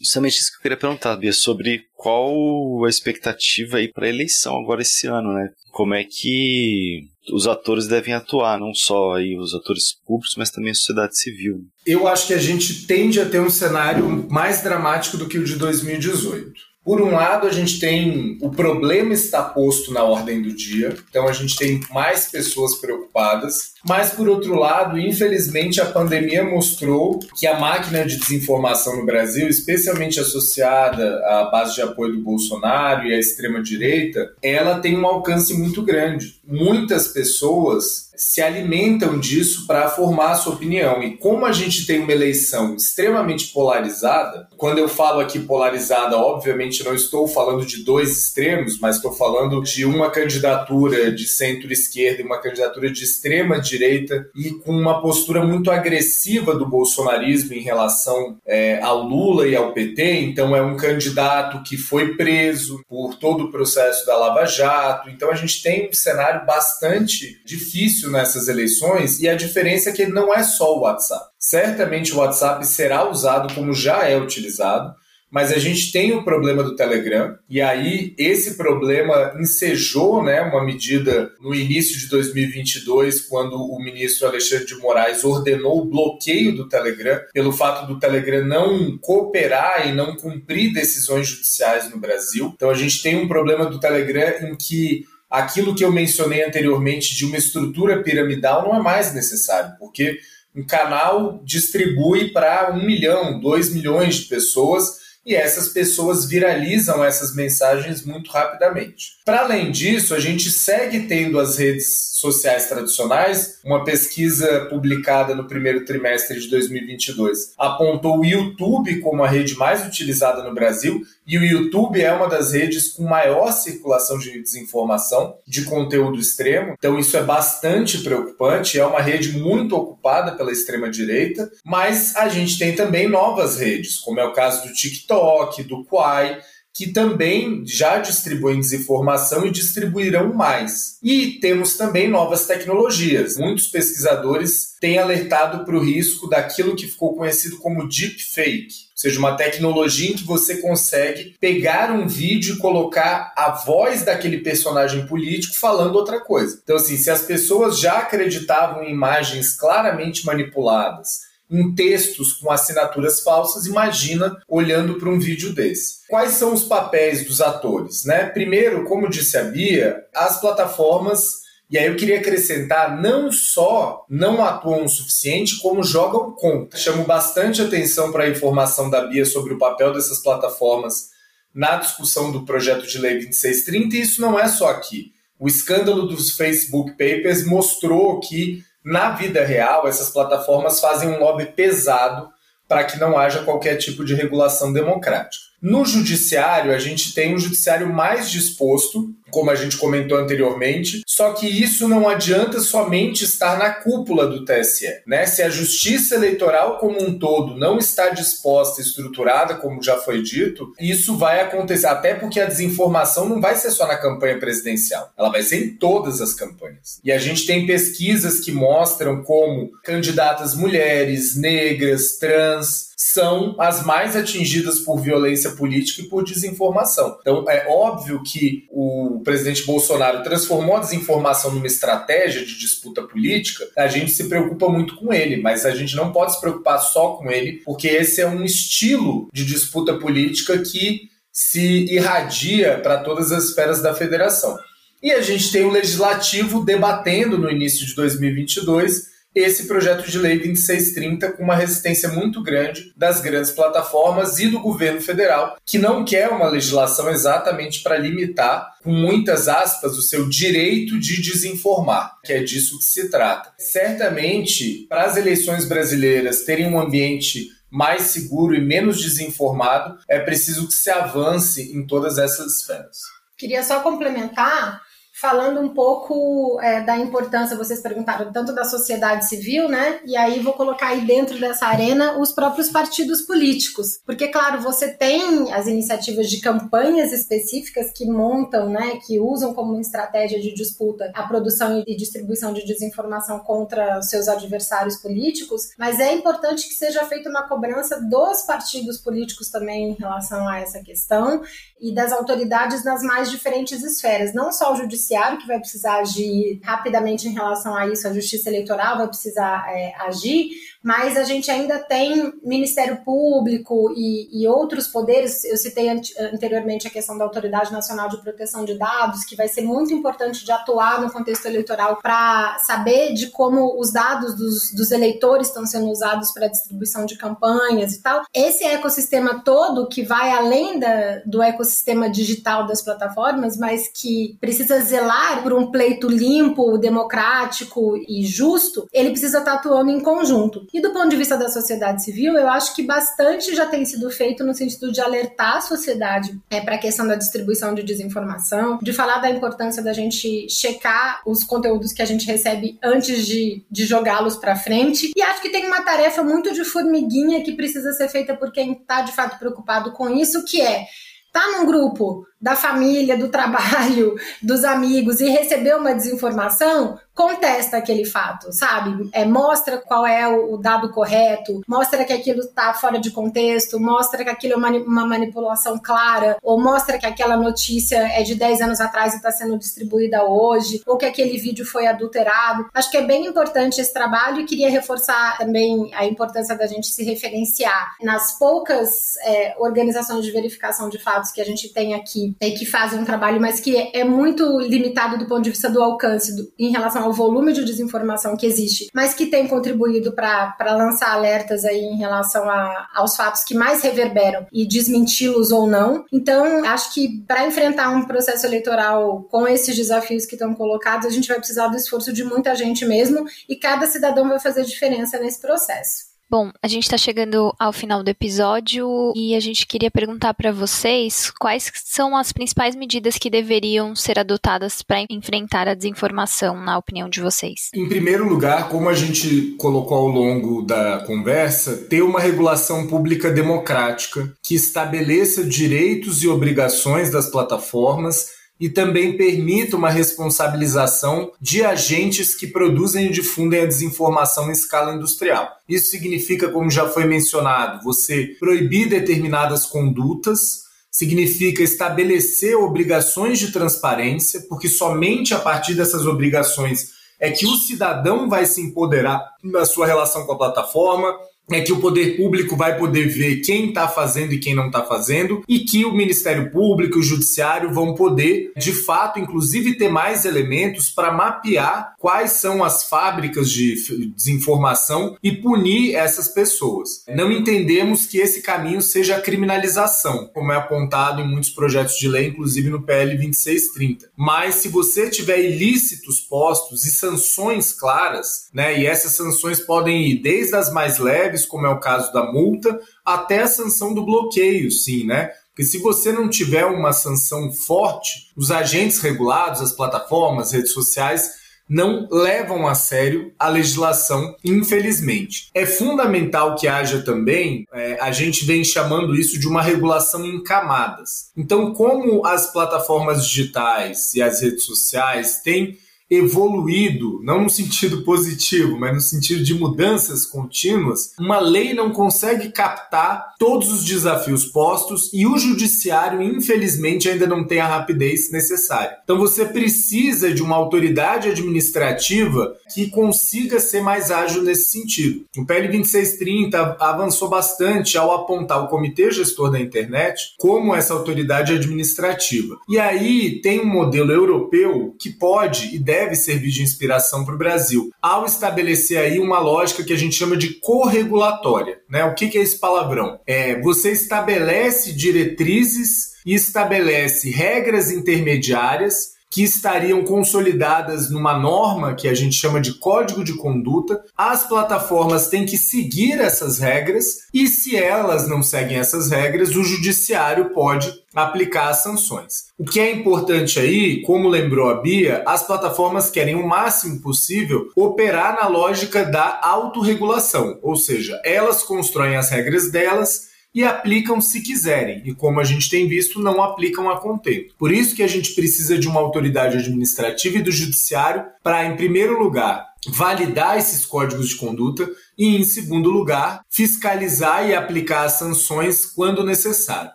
Justamente isso que eu queria perguntar, Bia, sobre qual a expectativa aí para a eleição agora esse ano, né? Como é que os atores devem atuar, não só aí os atores públicos, mas também a sociedade civil. Eu acho que a gente tende a ter um cenário mais dramático do que o de 2018. Por um lado, a gente tem o problema está posto na ordem do dia, então a gente tem mais pessoas preocupadas. Mas, por outro lado, infelizmente, a pandemia mostrou que a máquina de desinformação no Brasil, especialmente associada à base de apoio do Bolsonaro e à extrema-direita, ela tem um alcance muito grande. Muitas pessoas se alimentam disso para formar a sua opinião. E como a gente tem uma eleição extremamente polarizada, quando eu falo aqui polarizada, obviamente não estou falando de dois extremos, mas estou falando de uma candidatura de centro-esquerda e uma candidatura de extrema-direita e com uma postura muito agressiva do bolsonarismo em relação é, ao Lula e ao PT. Então, é um candidato que foi preso por todo o processo da Lava Jato. Então, a gente tem um cenário bastante difícil nessas eleições e a diferença é que não é só o WhatsApp. Certamente o WhatsApp será usado como já é utilizado, mas a gente tem o problema do Telegram, e aí esse problema ensejou né, uma medida no início de 2022, quando o ministro Alexandre de Moraes ordenou o bloqueio do Telegram, pelo fato do Telegram não cooperar e não cumprir decisões judiciais no Brasil. Então a gente tem um problema do Telegram em que aquilo que eu mencionei anteriormente de uma estrutura piramidal não é mais necessário, porque um canal distribui para um milhão, dois milhões de pessoas e essas pessoas viralizam essas mensagens muito rapidamente. Para além disso, a gente segue tendo as redes sociais tradicionais. Uma pesquisa publicada no primeiro trimestre de 2022 apontou o YouTube como a rede mais utilizada no Brasil, e o YouTube é uma das redes com maior circulação de desinformação, de conteúdo extremo. Então, isso é bastante preocupante. É uma rede muito ocupada pela extrema-direita, mas a gente tem também novas redes, como é o caso do TikTok, do Quai que também já distribuem desinformação e distribuirão mais. E temos também novas tecnologias. Muitos pesquisadores têm alertado para o risco daquilo que ficou conhecido como deepfake, ou seja, uma tecnologia em que você consegue pegar um vídeo e colocar a voz daquele personagem político falando outra coisa. Então, assim, se as pessoas já acreditavam em imagens claramente manipuladas, em textos com assinaturas falsas, imagina olhando para um vídeo desse. Quais são os papéis dos atores? Né? Primeiro, como disse a Bia, as plataformas e aí eu queria acrescentar, não só não atuam o suficiente, como jogam contra. Chamo bastante atenção para a informação da Bia sobre o papel dessas plataformas na discussão do projeto de lei 2630, e isso não é só aqui. O escândalo dos Facebook Papers mostrou que na vida real, essas plataformas fazem um lobby pesado para que não haja qualquer tipo de regulação democrática. No judiciário, a gente tem um judiciário mais disposto como a gente comentou anteriormente. Só que isso não adianta somente estar na cúpula do TSE, né? Se a justiça eleitoral como um todo não está disposta estruturada, como já foi dito, isso vai acontecer, até porque a desinformação não vai ser só na campanha presidencial, ela vai ser em todas as campanhas. E a gente tem pesquisas que mostram como candidatas mulheres, negras, trans, são as mais atingidas por violência política e por desinformação. Então, é óbvio que o presidente Bolsonaro transformou a desinformação numa estratégia de disputa política, a gente se preocupa muito com ele, mas a gente não pode se preocupar só com ele, porque esse é um estilo de disputa política que se irradia para todas as esferas da federação. E a gente tem o legislativo debatendo no início de 2022 esse projeto de lei 2630 com uma resistência muito grande das grandes plataformas e do governo federal, que não quer uma legislação exatamente para limitar, com muitas aspas, o seu direito de desinformar, que é disso que se trata. Certamente, para as eleições brasileiras terem um ambiente mais seguro e menos desinformado, é preciso que se avance em todas essas esferas. Queria só complementar falando um pouco é, da importância, vocês perguntaram tanto da sociedade civil, né? E aí vou colocar aí dentro dessa arena os próprios partidos políticos. Porque, claro, você tem as iniciativas de campanhas específicas que montam, né? Que usam como estratégia de disputa a produção e distribuição de desinformação contra os seus adversários políticos, mas é importante que seja feita uma cobrança dos partidos políticos também em relação a essa questão e das autoridades nas mais diferentes esferas, não só o judiciário que vai precisar agir rapidamente em relação a isso, a justiça eleitoral vai precisar é, agir, mas a gente ainda tem Ministério Público e, e outros poderes. Eu citei anteriormente a questão da Autoridade Nacional de Proteção de Dados, que vai ser muito importante de atuar no contexto eleitoral para saber de como os dados dos, dos eleitores estão sendo usados para distribuição de campanhas e tal. Esse ecossistema todo que vai além da, do ecossistema digital das plataformas, mas que precisa zelar por um pleito limpo, democrático e justo, ele precisa estar atuando em conjunto. E do ponto de vista da sociedade civil, eu acho que bastante já tem sido feito no sentido de alertar a sociedade é, para a questão da distribuição de desinformação, de falar da importância da gente checar os conteúdos que a gente recebe antes de, de jogá-los para frente. E acho que tem uma tarefa muito de formiguinha que precisa ser feita por quem está de fato preocupado com isso, que é tá num grupo da família, do trabalho, dos amigos e receber uma desinformação, contesta aquele fato, sabe? É, mostra qual é o, dado correto, mostra que aquilo está fora de contexto, mostra que aquilo é uma, uma, manipulação clara, ou mostra que aquela notícia é de 10 anos atrás e está sendo distribuída hoje, ou que aquele vídeo foi adulterado. Acho que é bem importante esse trabalho e queria reforçar também a importância da gente se referenciar nas poucas é, organizações de verificação de fatos que a gente tem aqui e que fazem um trabalho, mas que é, é muito limitado do ponto de vista do alcance do, em relação ao volume de desinformação que existe, mas que tem contribuído para lançar alertas aí em relação a, aos fatos que mais reverberam e desmenti-los ou não. Então, acho que para enfrentar um processo eleitoral com esses desafios que estão colocados, a gente vai precisar do esforço de muita gente mesmo e cada cidadão vai fazer diferença nesse processo. Bom, a gente está chegando ao final do episódio e a gente queria perguntar para vocês quais são as principais medidas que deveriam ser adotadas para enfrentar a desinformação, na opinião de vocês. Em primeiro lugar, como a gente colocou ao longo da conversa, ter uma regulação pública democrática que estabeleça direitos e obrigações das plataformas e também permita uma responsabilização de agentes que produzem e difundem a desinformação em escala industrial. Isso significa, como já foi mencionado, você proibir determinadas condutas, significa estabelecer obrigações de transparência, porque somente a partir dessas obrigações é que o cidadão vai se empoderar na sua relação com a plataforma, é que o poder público vai poder ver quem está fazendo e quem não está fazendo, e que o Ministério Público e o Judiciário vão poder, de fato, inclusive ter mais elementos para mapear quais são as fábricas de desinformação e punir essas pessoas. Não entendemos que esse caminho seja a criminalização, como é apontado em muitos projetos de lei, inclusive no PL 2630. Mas se você tiver ilícitos postos e sanções claras, né, e essas sanções podem ir desde as mais leves leves, como é o caso da multa, até a sanção do bloqueio, sim, né? Porque se você não tiver uma sanção forte, os agentes regulados, as plataformas, redes sociais, não levam a sério a legislação, infelizmente. É fundamental que haja também, é, a gente vem chamando isso de uma regulação em camadas. Então, como as plataformas digitais e as redes sociais têm evoluído, não no sentido positivo, mas no sentido de mudanças contínuas, uma lei não consegue captar todos os desafios postos e o judiciário, infelizmente, ainda não tem a rapidez necessária. Então você precisa de uma autoridade administrativa que consiga ser mais ágil nesse sentido. O PL 2630 avançou bastante ao apontar o Comitê Gestor da Internet como essa autoridade administrativa. E aí tem um modelo europeu que pode e deve deve servir de inspiração para o Brasil, ao estabelecer aí uma lógica que a gente chama de corregulatória. Né? O que, que é esse palavrão? É você estabelece diretrizes e estabelece regras intermediárias que estariam consolidadas numa norma que a gente chama de código de conduta. As plataformas têm que seguir essas regras e, se elas não seguem essas regras, o judiciário pode aplicar as sanções. O que é importante aí, como lembrou a Bia, as plataformas querem o máximo possível operar na lógica da autorregulação, ou seja, elas constroem as regras delas e aplicam se quiserem, e como a gente tem visto, não aplicam a contento. Por isso que a gente precisa de uma autoridade administrativa e do judiciário para, em primeiro lugar, validar esses códigos de conduta e, em segundo lugar, fiscalizar e aplicar as sanções quando necessário.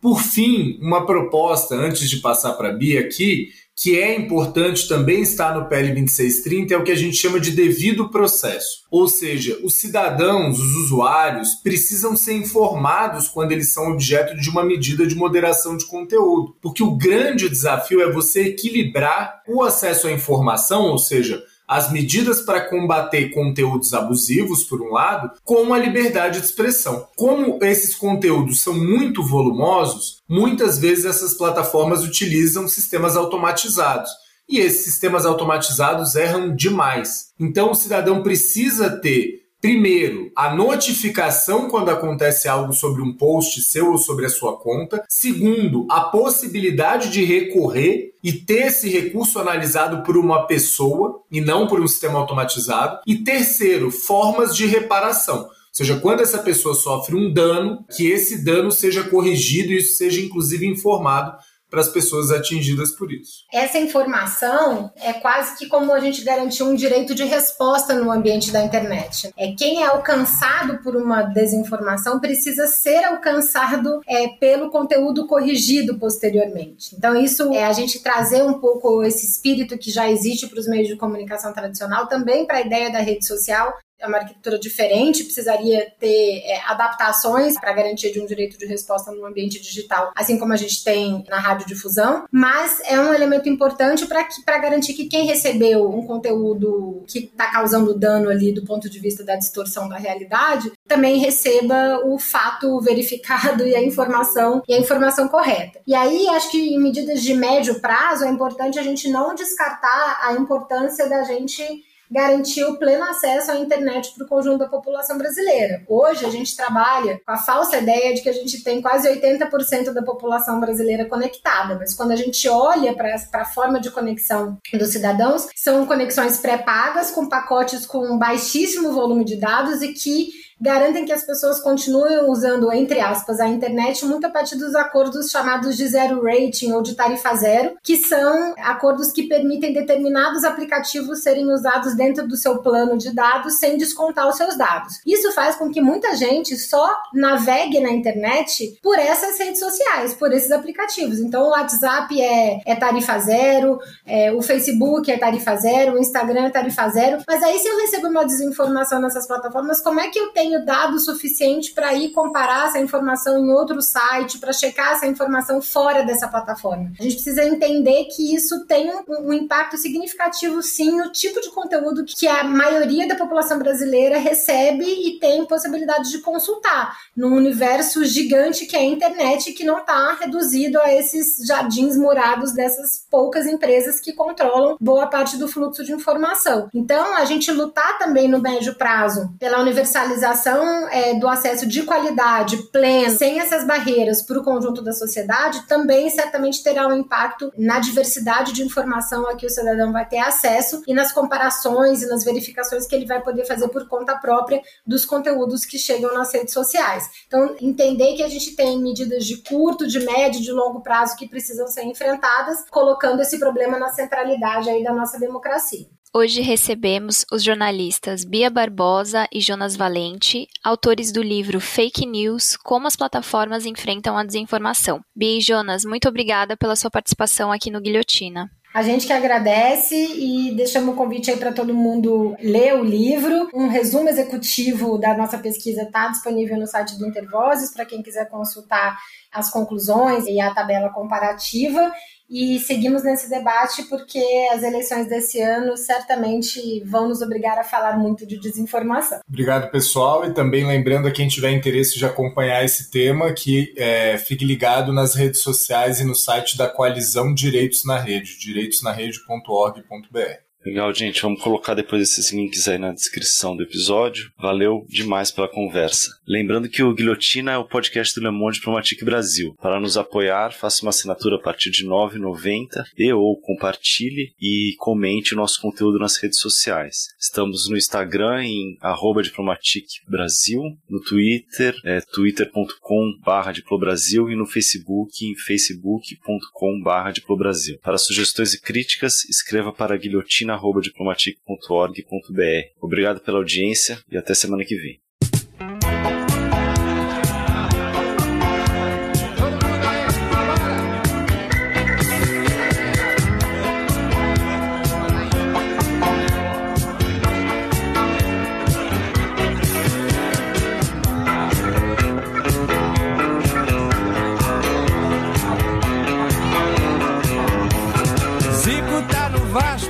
Por fim, uma proposta, antes de passar para a Bia aqui, que é importante também estar no PL 2630 é o que a gente chama de devido processo. Ou seja, os cidadãos, os usuários, precisam ser informados quando eles são objeto de uma medida de moderação de conteúdo. Porque o grande desafio é você equilibrar o acesso à informação, ou seja, as medidas para combater conteúdos abusivos, por um lado, com a liberdade de expressão. Como esses conteúdos são muito volumosos, muitas vezes essas plataformas utilizam sistemas automatizados. E esses sistemas automatizados erram demais. Então o cidadão precisa ter Primeiro, a notificação quando acontece algo sobre um post seu ou sobre a sua conta. Segundo, a possibilidade de recorrer e ter esse recurso analisado por uma pessoa e não por um sistema automatizado. E terceiro, formas de reparação. Ou seja, quando essa pessoa sofre um dano, que esse dano seja corrigido e isso seja inclusive informado para as pessoas atingidas por isso. Essa informação é quase que como a gente garantir um direito de resposta no ambiente da internet. É quem é alcançado por uma desinformação precisa ser alcançado é, pelo conteúdo corrigido posteriormente. Então isso é a gente trazer um pouco esse espírito que já existe para os meios de comunicação tradicional também para a ideia da rede social é uma arquitetura diferente, precisaria ter é, adaptações para garantia de um direito de resposta no ambiente digital, assim como a gente tem na radiodifusão, mas é um elemento importante para garantir que quem recebeu um conteúdo que está causando dano ali do ponto de vista da distorção da realidade, também receba o fato verificado e a informação e a informação correta. E aí acho que em medidas de médio prazo é importante a gente não descartar a importância da gente garantir o pleno acesso à internet para o conjunto da população brasileira. Hoje a gente trabalha com a falsa ideia de que a gente tem quase 80% da população brasileira conectada, mas quando a gente olha para a forma de conexão dos cidadãos, são conexões pré-pagas com pacotes com baixíssimo volume de dados e que garantem que as pessoas continuem usando, entre aspas, a internet muito a partir dos acordos chamados de zero rating ou de tarifa zero, que são acordos que permitem determinados aplicativos serem usados dentro do seu plano de dados sem descontar os seus dados. Isso faz com que muita gente só navegue na internet por essas redes sociais, por esses aplicativos. Então, o WhatsApp é, é tarifa zero, é, o Facebook é tarifa zero, o Instagram é tarifa zero. Mas aí, se eu recebo uma desinformação nessas plataformas, como é que eu tenho tenho dado suficiente para ir comparar essa informação em outro site, para checar essa informação fora dessa plataforma. A gente precisa entender que isso tem um, um impacto significativo, sim, no tipo de conteúdo que a maioria da população brasileira recebe e tem possibilidade de consultar num universo gigante que é a internet, que não está reduzido a esses jardins murados dessas poucas empresas que controlam boa parte do fluxo de informação. Então, a gente lutar também no médio prazo pela universalização é, do acesso de qualidade pleno, sem essas barreiras para o conjunto da sociedade, também certamente terá um impacto na diversidade de informação a que o cidadão vai ter acesso e nas comparações e nas verificações que ele vai poder fazer por conta própria dos conteúdos que chegam nas redes sociais. Então, entender que a gente tem medidas de curto, de médio, de longo prazo que precisam ser enfrentadas, colocando esse problema na centralidade aí da nossa democracia. Hoje recebemos os jornalistas Bia Barbosa e Jonas Valente, autores do livro Fake News: Como as plataformas enfrentam a desinformação. Bia e Jonas, muito obrigada pela sua participação aqui no Guilhotina. A gente que agradece e deixamos o convite aí para todo mundo ler o livro. Um resumo executivo da nossa pesquisa está disponível no site do Intervozes para quem quiser consultar as conclusões e a tabela comparativa e seguimos nesse debate porque as eleições desse ano certamente vão nos obrigar a falar muito de desinformação. Obrigado, pessoal, e também lembrando a quem tiver interesse de acompanhar esse tema que é, fique ligado nas redes sociais e no site da Coalizão Direitos na Rede, direitosnarede.org.br. Legal, gente. Vamos colocar depois esses links aí na descrição do episódio. Valeu demais pela conversa. Lembrando que o Guilhotina é o podcast do Le Monde Diplomatique Brasil. Para nos apoiar, faça uma assinatura a partir de R$ 9,90 e ou compartilhe e comente o nosso conteúdo nas redes sociais. Estamos no Instagram em arroba Brasil, no Twitter, é twitter.com diplobrasil e no Facebook em facebook.com diplobrasil. Para sugestões e críticas, escreva para guilhotina diplomatic.org.br. Obrigado pela audiência e até semana que vem. Tá Vasco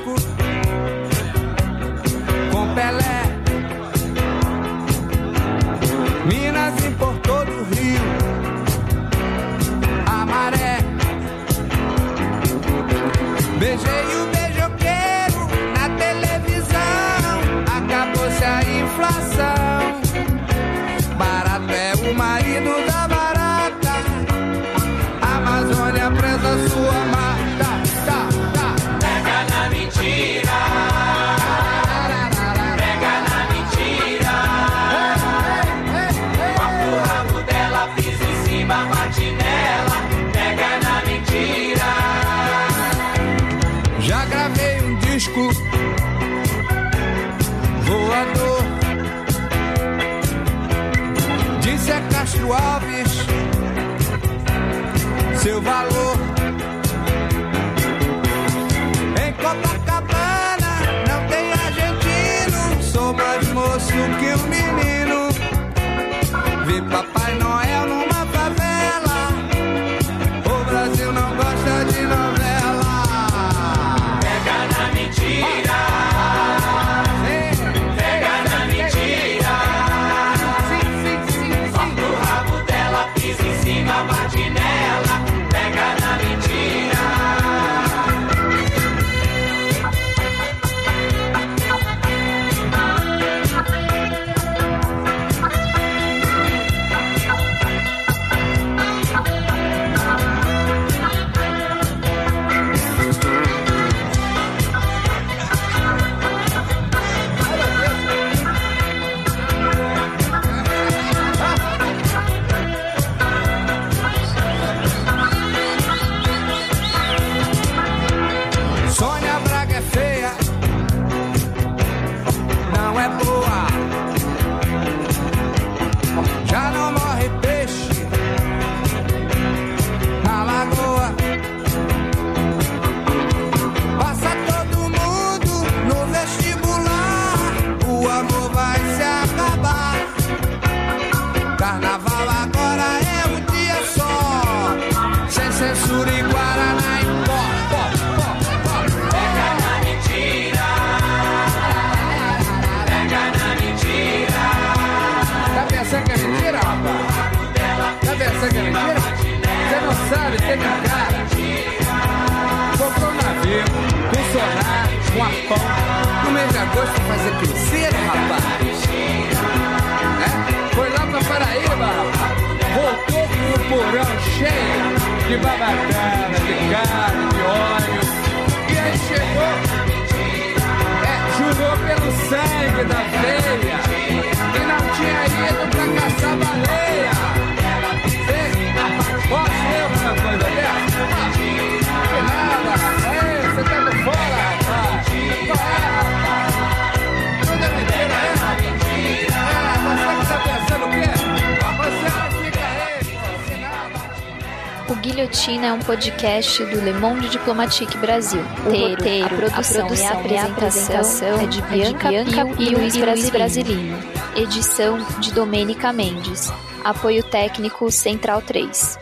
podcast do Le Monde Diplomatique Brasil. O roteiro, a produção, a produção e a apresentação é de Bianca, é de Bianca Pio, e Luiz. Brasilino. Edição de Domênica Mendes. Apoio técnico Central 3.